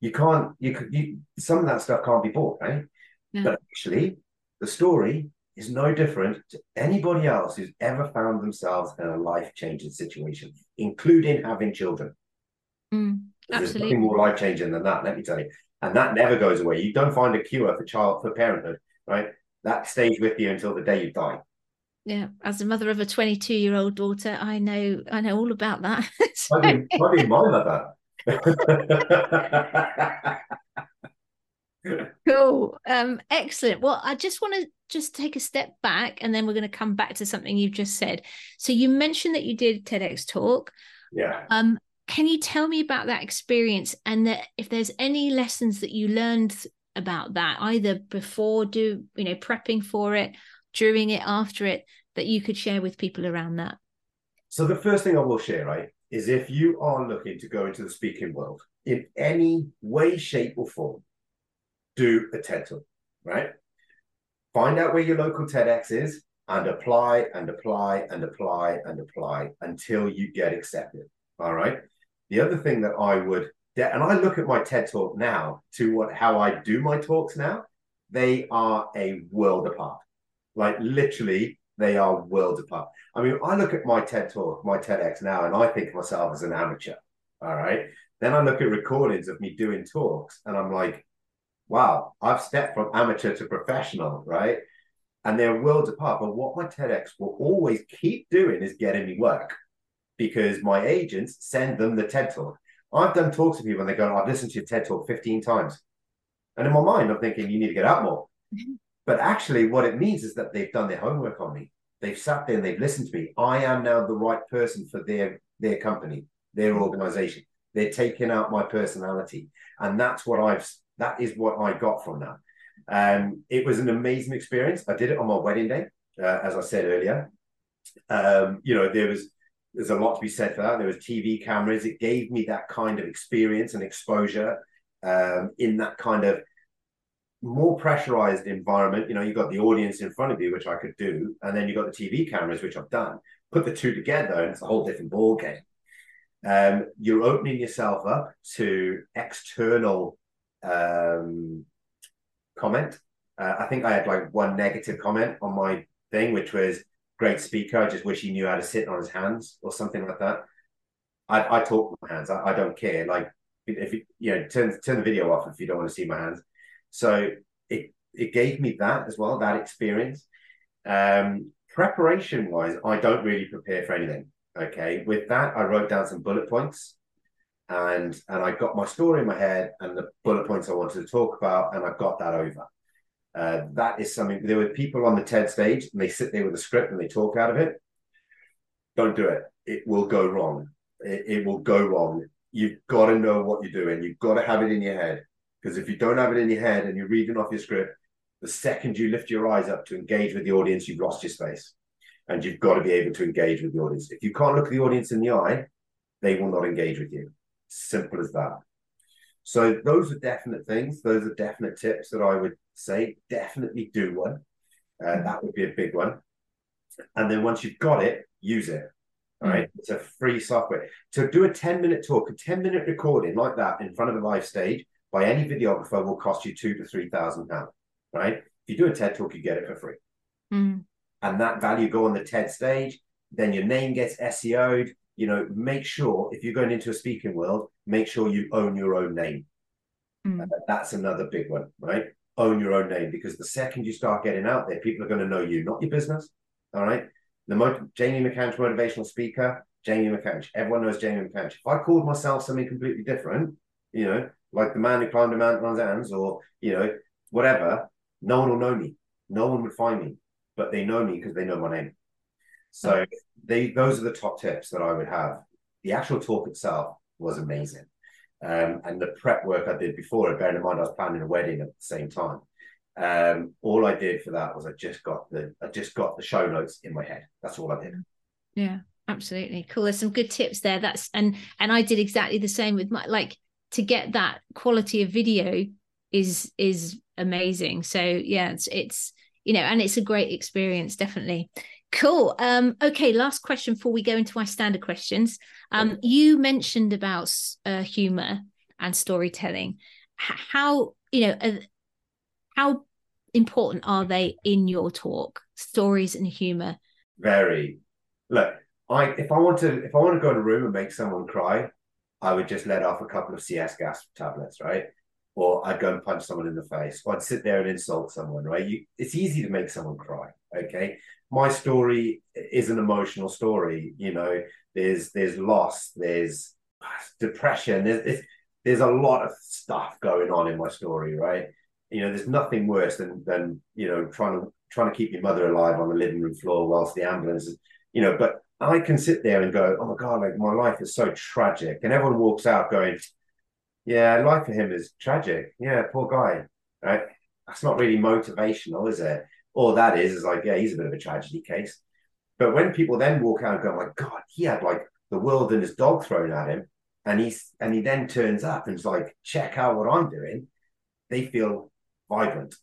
You can't, you could, you, some of that stuff can't be bought, right? Yeah. But actually, the story is no different to anybody else who's ever found themselves in a life changing situation, including having children. Mm, There's nothing more life changing than that, let me tell you. And that never goes away. You don't find a cure for child for parenthood, right? That stays with you until the day you die. Yeah, as a mother of a 22 year old daughter, I know I know all about that. I mean, I mean my mother. Cool. Um, excellent. Well, I just want to just take a step back and then we're going to come back to something you've just said. So you mentioned that you did TEDx talk. Yeah. Um, can you tell me about that experience and that if there's any lessons that you learned about that, either before do you know prepping for it, during it, after it, that you could share with people around that? So the first thing I will share, right, is if you are looking to go into the speaking world in any way, shape, or form, do a TED talk, right? Find out where your local TEDx is and apply and apply and apply and apply until you get accepted. All right. The other thing that I would, and I look at my TED talk now to what how I do my talks now, they are a world apart. Like literally, they are worlds apart. I mean, I look at my TED talk, my TEDx now, and I think of myself as an amateur. All right. Then I look at recordings of me doing talks, and I'm like, wow, I've stepped from amateur to professional, right? And they're worlds apart. But what my TEDx will always keep doing is getting me work because my agents send them the TED talk. I've done talks to people and they go, I've listened to your TED talk 15 times. And in my mind, I'm thinking, you need to get out more. but actually, what it means is that they've done their homework on me. They've sat there and they've listened to me. I am now the right person for their their company, their organization. They're taking out my personality. And that's what I've that is what I got from that. Um, it was an amazing experience. I did it on my wedding day, uh, as I said earlier. Um, you know, there was there's a lot to be said for that. There was TV cameras. It gave me that kind of experience and exposure um, in that kind of more pressurized environment. You know, you've got the audience in front of you, which I could do, and then you've got the TV cameras, which I've done. Put the two together, and it's a whole different ball game. Um, you're opening yourself up to external um, comment. Uh, I think I had like one negative comment on my thing, which was great speaker. I just wish he knew how to sit on his hands or something like that. I, I talk with my hands. I, I don't care. Like if you, you know, turn turn the video off if you don't want to see my hands. So it it gave me that as well, that experience. Um, preparation wise, I don't really prepare for anything. Okay, with that, I wrote down some bullet points, and and I got my story in my head and the bullet points I wanted to talk about, and I got that over. Uh, that is something. There were people on the TED stage, and they sit there with a script and they talk out of it. Don't do it. It will go wrong. It, it will go wrong. You've got to know what you're doing. You've got to have it in your head. Because if you don't have it in your head and you're reading off your script, the second you lift your eyes up to engage with the audience, you've lost your space. And you've got to be able to engage with the audience. If you can't look the audience in the eye, they will not engage with you. Simple as that. So those are definite things. Those are definite tips that I would say. Definitely do one. Uh, that would be a big one. And then once you've got it, use it. All right. Mm. It's a free software. To do a 10 minute talk, a 10 minute recording like that in front of a live stage by any videographer will cost you two to three thousand pounds. Right. If you do a TED talk, you get it for free. Mm. And that value go on the TED stage, then your name gets SEO'd, you know, make sure if you're going into a speaking world, make sure you own your own name. Mm. Uh, that's another big one, right? Own your own name because the second you start getting out there, people are going to know you, not your business. All right. The mo- Jamie McAnsh motivational speaker, Jamie McAnsh. Everyone knows Jamie McAnsh. If I called myself something completely different, you know, like the man who climbed a mountain on his hands, or you know, whatever, no one will know me. No one would find me, but they know me because they know my name. So they those are the top tips that I would have. The actual talk itself was amazing. Um, and the prep work I did before, bearing in mind I was planning a wedding at the same time. Um, all I did for that was I just got the I just got the show notes in my head. That's all I did. Yeah, absolutely. Cool. There's some good tips there. That's and and I did exactly the same with my like to get that quality of video is is amazing. So yeah, it's it's you know, and it's a great experience, definitely. Cool. Um, okay, last question before we go into my standard questions. Um, you mentioned about uh, humor and storytelling. How you know uh, how important are they in your talk? Stories and humor. Very. Look, I if I want to if I want to go in a room and make someone cry, I would just let off a couple of CS gas tablets, right? Or I'd go and punch someone in the face, or I'd sit there and insult someone, right? You, it's easy to make someone cry, okay? My story is an emotional story, you know. There's there's loss, there's depression, there's there's a lot of stuff going on in my story, right? You know, there's nothing worse than than you know trying to trying to keep your mother alive on the living room floor whilst the ambulance is, you know. But I can sit there and go, oh my god, like my life is so tragic, and everyone walks out going, yeah, life for him is tragic. Yeah, poor guy, right? That's not really motivational, is it? All that is is like, yeah, he's a bit of a tragedy case. But when people then walk out and go, oh my god, he had like the world and his dog thrown at him, and he's and he then turns up and is like, check out what I'm doing. They feel vibrant.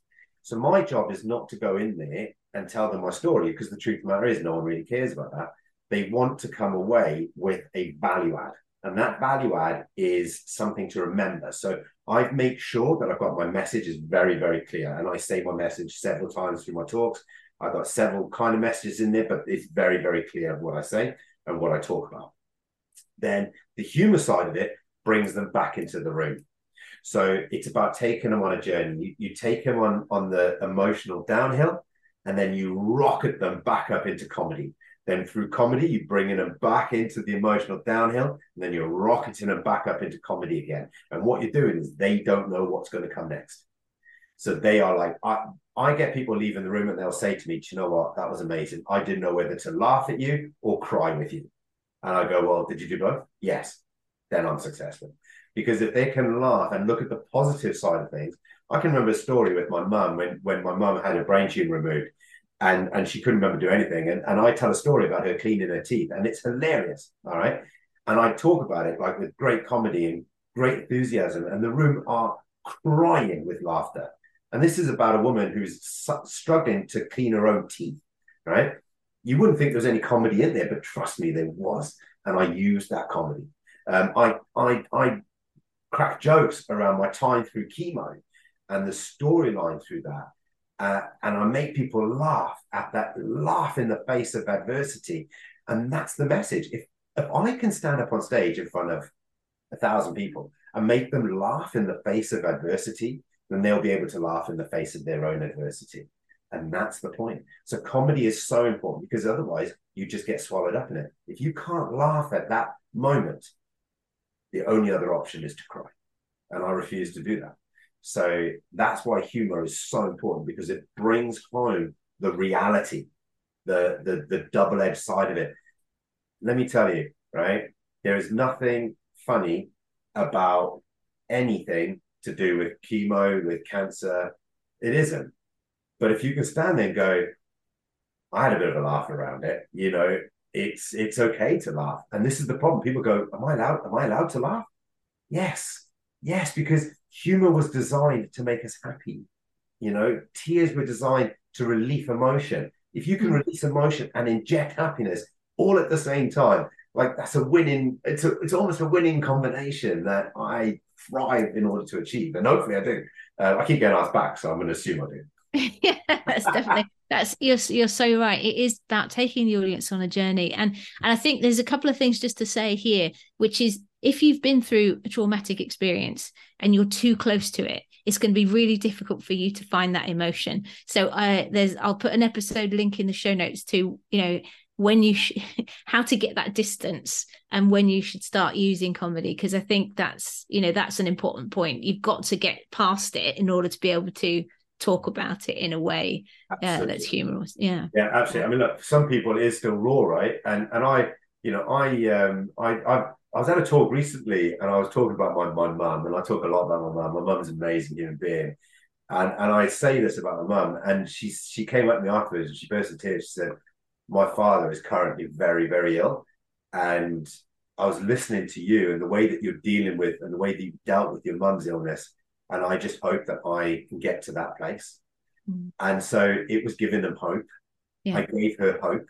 So my job is not to go in there and tell them my story because the truth of the matter is no one really cares about that they want to come away with a value add. And that value add is something to remember. So I've made sure that I've got my message is very, very clear. And I say my message several times through my talks. I've got several kind of messages in there, but it's very, very clear what I say and what I talk about. Then the humor side of it brings them back into the room. So it's about taking them on a journey. You, you take them on, on the emotional downhill and then you rocket them back up into comedy. Then through comedy, you're bringing them back into the emotional downhill, and then you're rocketing them back up into comedy again. And what you're doing is they don't know what's going to come next. So they are like, I, I get people leaving the room and they'll say to me, Do you know what? That was amazing. I didn't know whether to laugh at you or cry with you. And I go, Well, did you do both? Yes. Then I'm successful. Because if they can laugh and look at the positive side of things, I can remember a story with my mum when, when my mum had a brain tumor removed and and she couldn't remember do anything. And, and I tell a story about her cleaning her teeth, and it's hilarious. All right. And I talk about it like with great comedy and great enthusiasm, and the room are crying with laughter. And this is about a woman who's su- struggling to clean her own teeth, right? You wouldn't think there was any comedy in there, but trust me, there was. And I used that comedy. Um, I I I crack jokes around my time through chemo and the storyline through that uh, and I make people laugh at that, laugh in the face of adversity. And that's the message. If, if I can stand up on stage in front of a thousand people and make them laugh in the face of adversity, then they'll be able to laugh in the face of their own adversity. And that's the point. So comedy is so important because otherwise you just get swallowed up in it. If you can't laugh at that moment, the only other option is to cry. And I refuse to do that. So that's why humor is so important because it brings home the reality, the the, the double edged side of it. Let me tell you, right? There is nothing funny about anything to do with chemo, with cancer. It isn't. But if you can stand there and go, I had a bit of a laugh around it, you know, it's it's okay to laugh. And this is the problem. People go, Am I allowed? Am I allowed to laugh? Yes. Yes, because humor was designed to make us happy. You know, tears were designed to relieve emotion. If you can hmm. release emotion and inject happiness all at the same time, like that's a winning. It's a, it's almost a winning combination that I thrive in order to achieve, and hopefully I do. Uh, I keep getting asked back, so I'm going to assume I do. yeah, that's definitely that's you're you're so right. It is about taking the audience on a journey, and and I think there's a couple of things just to say here, which is if you've been through a traumatic experience and you're too close to it it's going to be really difficult for you to find that emotion. So uh, there's i'll put an episode link in the show notes to you know when you sh- how to get that distance and when you should start using comedy because i think that's you know that's an important point. You've got to get past it in order to be able to talk about it in a way uh, that's humorous. Yeah. Yeah, absolutely. I mean, look, some people it is still raw, right? And and I, you know, I um I I I was at a talk recently and I was talking about my my mum, and I talk a lot about my mum. My mum's an amazing human being. And and I say this about my mum, and she she came up to me afterwards and she burst into tears. She said, My father is currently very, very ill. And I was listening to you and the way that you're dealing with and the way that you dealt with your mum's illness. And I just hope that I can get to that place. Mm. And so it was giving them hope. Yeah. I gave her hope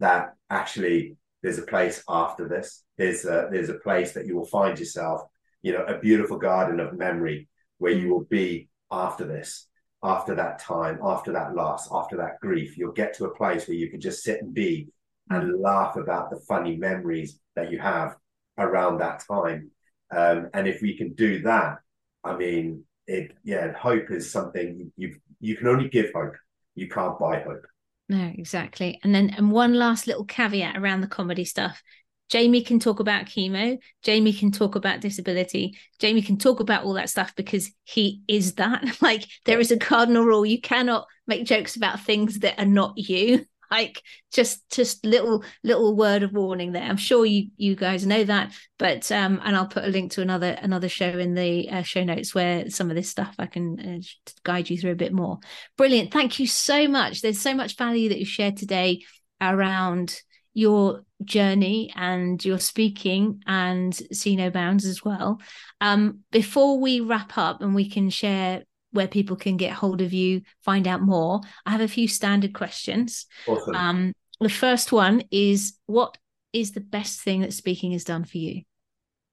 that actually there's a place after this. There's a, there's a place that you will find yourself, you know, a beautiful garden of memory where mm. you will be after this, after that time, after that loss, after that grief. You'll get to a place where you can just sit and be and laugh about the funny memories that you have around that time. Um, and if we can do that, I mean, it yeah, hope is something you you can only give hope. You can't buy hope. No, exactly. And then and one last little caveat around the comedy stuff. Jamie can talk about chemo. Jamie can talk about disability. Jamie can talk about all that stuff because he is that. Like there is a cardinal rule. You cannot make jokes about things that are not you like just just little little word of warning there. I'm sure you you guys know that but um and i'll put a link to another another show in the uh, show notes where some of this stuff i can uh, guide you through a bit more. Brilliant. Thank you so much. There's so much value that you shared today around your journey and your speaking and see no bounds as well. Um before we wrap up and we can share where people can get hold of you, find out more. I have a few standard questions. Awesome. Um, the first one is what is the best thing that speaking has done for you?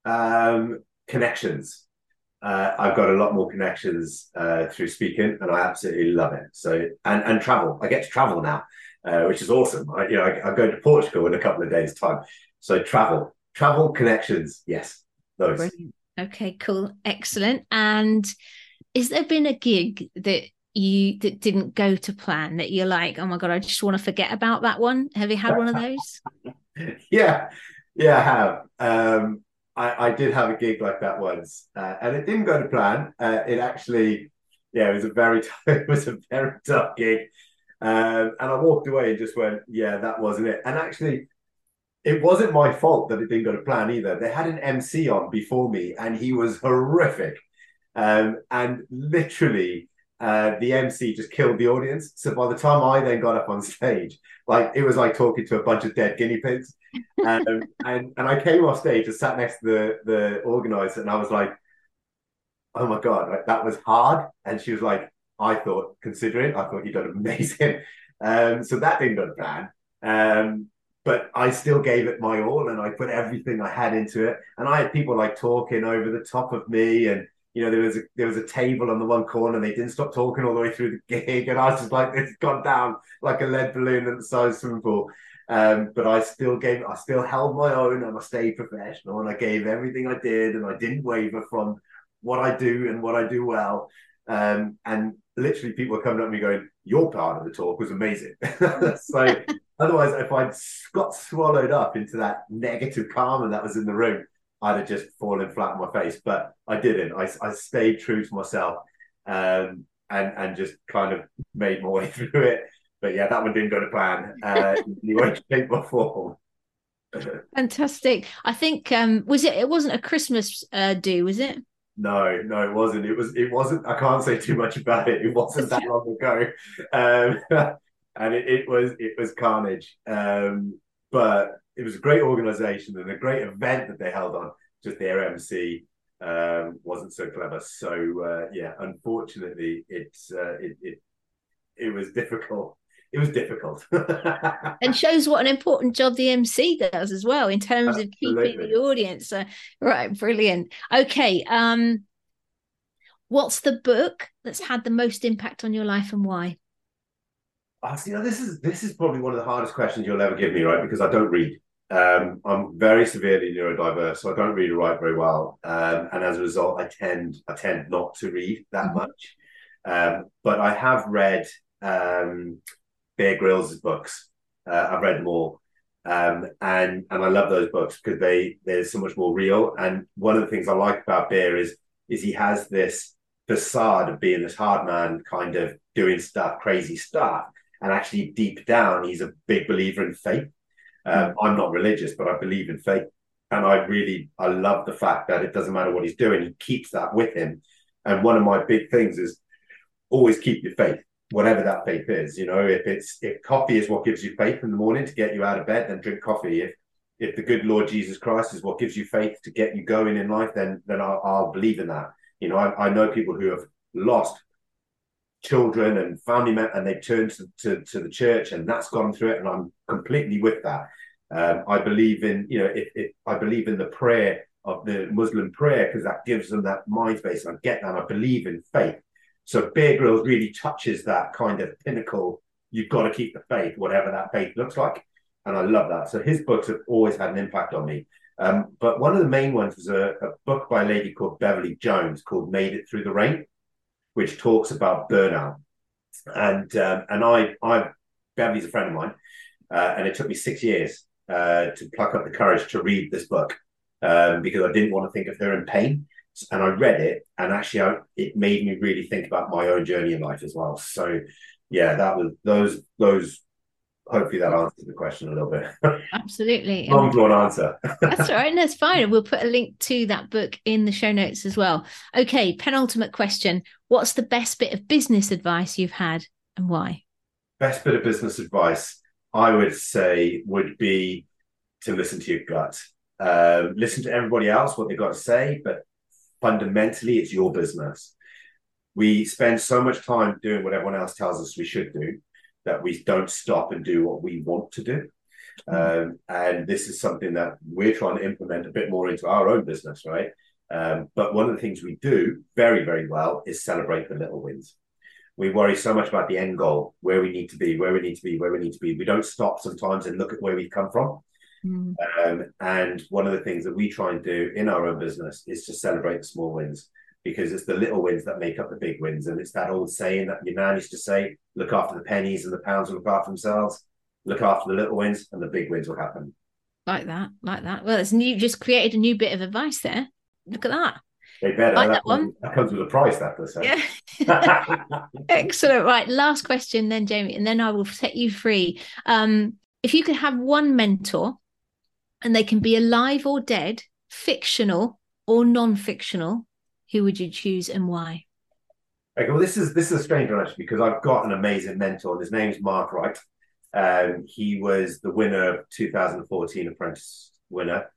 Um, connections. Uh, I've got a lot more connections uh, through speaking, and I absolutely love it. So, and and travel. I get to travel now, uh, which is awesome. I, you know, I, I go to Portugal in a couple of days' time. So, travel, travel, connections. Yes, those. Brilliant. Okay, cool, excellent. And is there been a gig that you that didn't go to plan that you're like, oh my god, I just want to forget about that one? Have you had one of those? yeah, yeah, I have. Um, I, I did have a gig like that once, uh, and it didn't go to plan. Uh, it actually, yeah, it was a very it was a very tough gig, um, and I walked away and just went, yeah, that wasn't it. And actually, it wasn't my fault that it didn't go to plan either. They had an MC on before me, and he was horrific. Um, and literally, uh, the MC just killed the audience. So by the time I then got up on stage, like it was like talking to a bunch of dead guinea pigs. Um, and and I came off stage and sat next to the the organizer, and I was like, "Oh my god, like, that was hard." And she was like, "I thought, considering, I thought you done amazing." Um, so that didn't go to plan. Um, but I still gave it my all, and I put everything I had into it. And I had people like talking over the top of me and you know, there was a there was a table on the one corner and they didn't stop talking all the way through the gig. And I was just like, it's gone down like a lead balloon at the size of swimming pool. Um, but I still gave I still held my own and I stayed professional and I gave everything I did and I didn't waver from what I do and what I do well. Um, and literally people were coming up to me going, Your part of the talk was amazing. so otherwise if I'd got swallowed up into that negative karma that was in the room, I'd have just fallen flat on my face. But I didn't. I, I stayed true to myself um, and and just kind of made my way through it. But yeah, that one didn't go to plan. Uh, you won't shape or form. Fantastic. I think um was it it wasn't a Christmas uh do, was it? No, no, it wasn't. It was it wasn't I can't say too much about it. It wasn't that long ago. Um and it, it was it was carnage. Um but it was a great organization and a great event that they held on. Just their MC um, wasn't so clever. So uh, yeah, unfortunately, it's uh, it, it it was difficult. It was difficult, and shows what an important job the MC does as well in terms Absolutely. of keeping the audience. Uh, right, brilliant. Okay, um, what's the book that's had the most impact on your life and why? Oh, you know, this is this is probably one of the hardest questions you'll ever give me, right? Because I don't read. Um, I'm very severely neurodiverse, so I don't read or write very well, um, and as a result, I tend I tend not to read that mm-hmm. much. Um, but I have read um, Bear Grylls' books. Uh, I've read them all, um, and and I love those books because they they're so much more real. And one of the things I like about Bear is is he has this facade of being this hard man, kind of doing stuff, crazy stuff. And actually, deep down, he's a big believer in faith. Um, I'm not religious, but I believe in faith. And I really, I love the fact that it doesn't matter what he's doing, he keeps that with him. And one of my big things is always keep your faith, whatever that faith is. You know, if it's if coffee is what gives you faith in the morning to get you out of bed, then drink coffee. If if the good Lord Jesus Christ is what gives you faith to get you going in life, then then I'll, I'll believe in that. You know, I, I, know people who have lost children and family members, and they've turned to, to, to, the church, and that's gone through it, and I'm completely with that. Um, I believe in, you know, if, if I believe in the prayer of the Muslim prayer because that gives them that mind space. I get that. I believe in faith. So Bear Grylls really touches that kind of pinnacle. You've got to keep the faith, whatever that faith looks like and I love that. So his books have always had an impact on me. Um, but one of the main ones was a, a, book by a lady called Beverly Jones called "Made It Through the Rain," which talks about burnout. And um, and I I Beverly's a friend of mine, uh, and it took me six years uh, to pluck up the courage to read this book um, because I didn't want to think of her in pain. And I read it, and actually, I, it made me really think about my own journey in life as well. So, yeah, that was those those hopefully that answers the question a little bit. Absolutely. Long drawn answer. that's all right. That's fine. We'll put a link to that book in the show notes as well. Okay, penultimate question. What's the best bit of business advice you've had and why? Best bit of business advice, I would say, would be to listen to your gut. Um, listen to everybody else, what they've got to say, but fundamentally, it's your business. We spend so much time doing what everyone else tells us we should do that we don't stop and do what we want to do. Mm. Um, and this is something that we're trying to implement a bit more into our own business, right? Um, but one of the things we do very, very well is celebrate the little wins. We worry so much about the end goal, where we need to be, where we need to be, where we need to be. We don't stop sometimes and look at where we've come from. Mm. Um, and one of the things that we try and do in our own business is to celebrate the small wins because it's the little wins that make up the big wins. And it's that old saying that your nan used to say, look after the pennies and the pounds will look after themselves. Look after the little wins and the big wins will happen. Like that, like that. Well, it's new, just created a new bit of advice there. Look at that. They better. Like that, that one. That comes with a price, that does. Yeah. Excellent. Right. Last question then, Jamie, and then I will set you free. Um, if you could have one mentor and they can be alive or dead, fictional or non-fictional, who would you choose and why? Okay, well, this is this is a strange one actually because I've got an amazing mentor, and his name's Mark Wright. Um, he was the winner of 2014 Apprentice winner.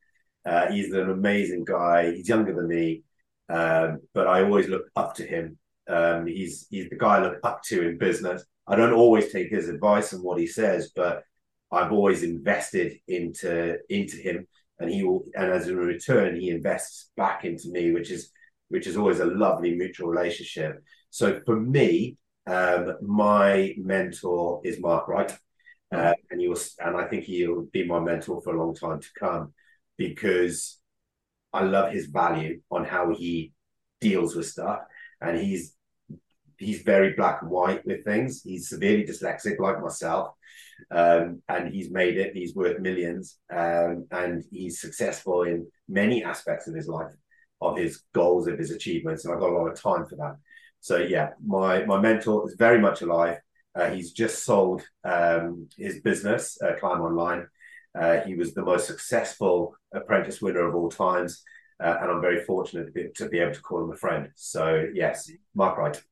Uh, he's an amazing guy. He's younger than me, um, but I always look up to him. Um, he's he's the guy I look up to in business. I don't always take his advice and what he says, but I've always invested into into him, and he will. And as a return, he invests back into me, which is which is always a lovely mutual relationship. So for me, um, my mentor is Mark Wright, uh, and he was, and I think he'll be my mentor for a long time to come because I love his value on how he deals with stuff, and he's he's very black and white with things. He's severely dyslexic, like myself, um, and he's made it. He's worth millions, um, and he's successful in many aspects of his life of his goals, of his achievements, and I've got a lot of time for that. So yeah, my my mentor is very much alive. Uh, he's just sold um, his business, uh, Climb Online. Uh, he was the most successful apprentice winner of all times, uh, and I'm very fortunate to be, to be able to call him a friend. So yes, Mark Wright.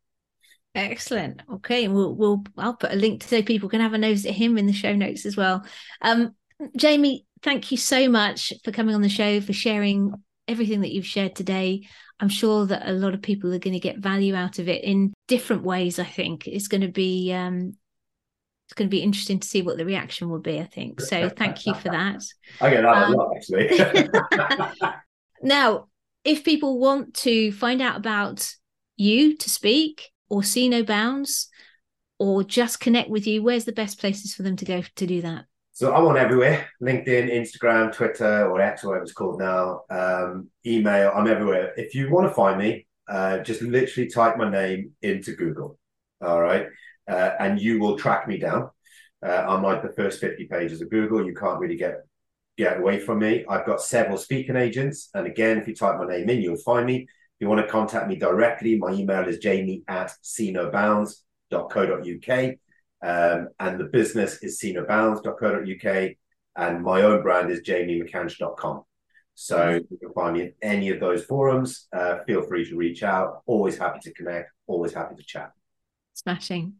Excellent. Okay, we'll we'll I'll put a link so people can have a nose at him in the show notes as well. Um, Jamie, thank you so much for coming on the show for sharing everything that you've shared today. I'm sure that a lot of people are going to get value out of it in different ways. I think it's going to be um, it's going to be interesting to see what the reaction will be. I think so. Thank you for that. I get that um, a lot actually. now, if people want to find out about you to speak or see no bounds or just connect with you, where's the best places for them to go to do that? So I'm on everywhere LinkedIn, Instagram, Twitter, or X, whatever it's called now. Um, email, I'm everywhere. If you want to find me, uh, just literally type my name into Google. All right. Uh, and you will track me down. Uh, I'm like the first 50 pages of Google. You can't really get get away from me. I've got several speaking agents. And again, if you type my name in, you'll find me. If you want to contact me directly, my email is jamie at seenobounds.co.uk. Um, and the business is seenobounds.co.uk. And my own brand is jamiemcansh.com. So you can find me in any of those forums. Uh, feel free to reach out. Always happy to connect. Always happy to chat. Smashing.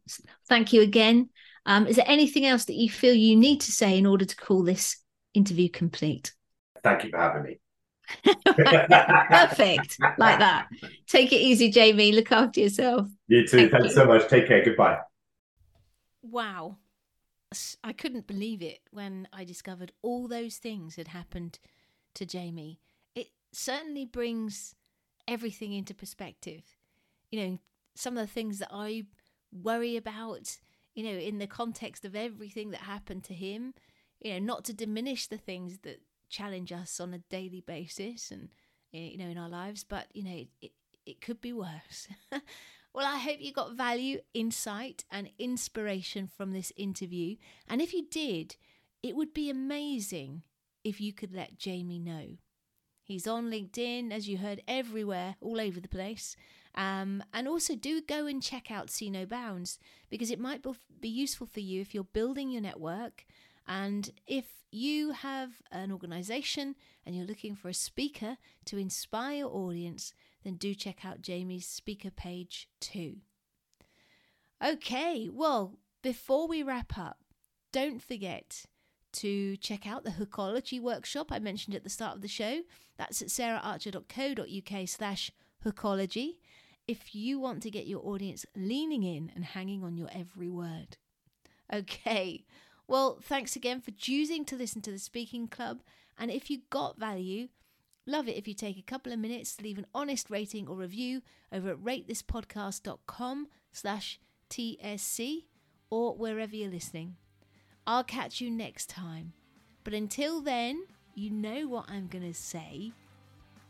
Thank you again. Um, is there anything else that you feel you need to say in order to call this interview complete? Thank you for having me. Perfect. Like that. Take it easy, Jamie. Look after yourself. You too. Thank Thanks you. so much. Take care. Goodbye. Wow. I couldn't believe it when I discovered all those things had happened to Jamie. It certainly brings everything into perspective. You know, some of the things that I worry about, you know, in the context of everything that happened to him, you know, not to diminish the things that challenge us on a daily basis and, eh, you know, in our lives, but, you know, it, it could be worse. Well, I hope you got value, insight, and inspiration from this interview. And if you did, it would be amazing if you could let Jamie know. He's on LinkedIn, as you heard, everywhere, all over the place. Um, and also, do go and check out See No Bounds because it might be useful for you if you're building your network. And if you have an organization and you're looking for a speaker to inspire your audience, then do check out Jamie's speaker page too. Okay, well, before we wrap up, don't forget to check out the Hookology workshop I mentioned at the start of the show. That's at saraharcher.co.uk slash hookology if you want to get your audience leaning in and hanging on your every word. Okay, well, thanks again for choosing to listen to the Speaking Club. And if you got value, love it if you take a couple of minutes to leave an honest rating or review over at ratethispodcast.com slash TSC or wherever you're listening. I'll catch you next time. But until then, you know what I'm going to say.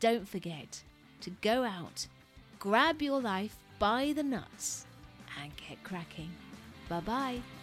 Don't forget to go out, grab your life by the nuts, and get cracking. Bye bye.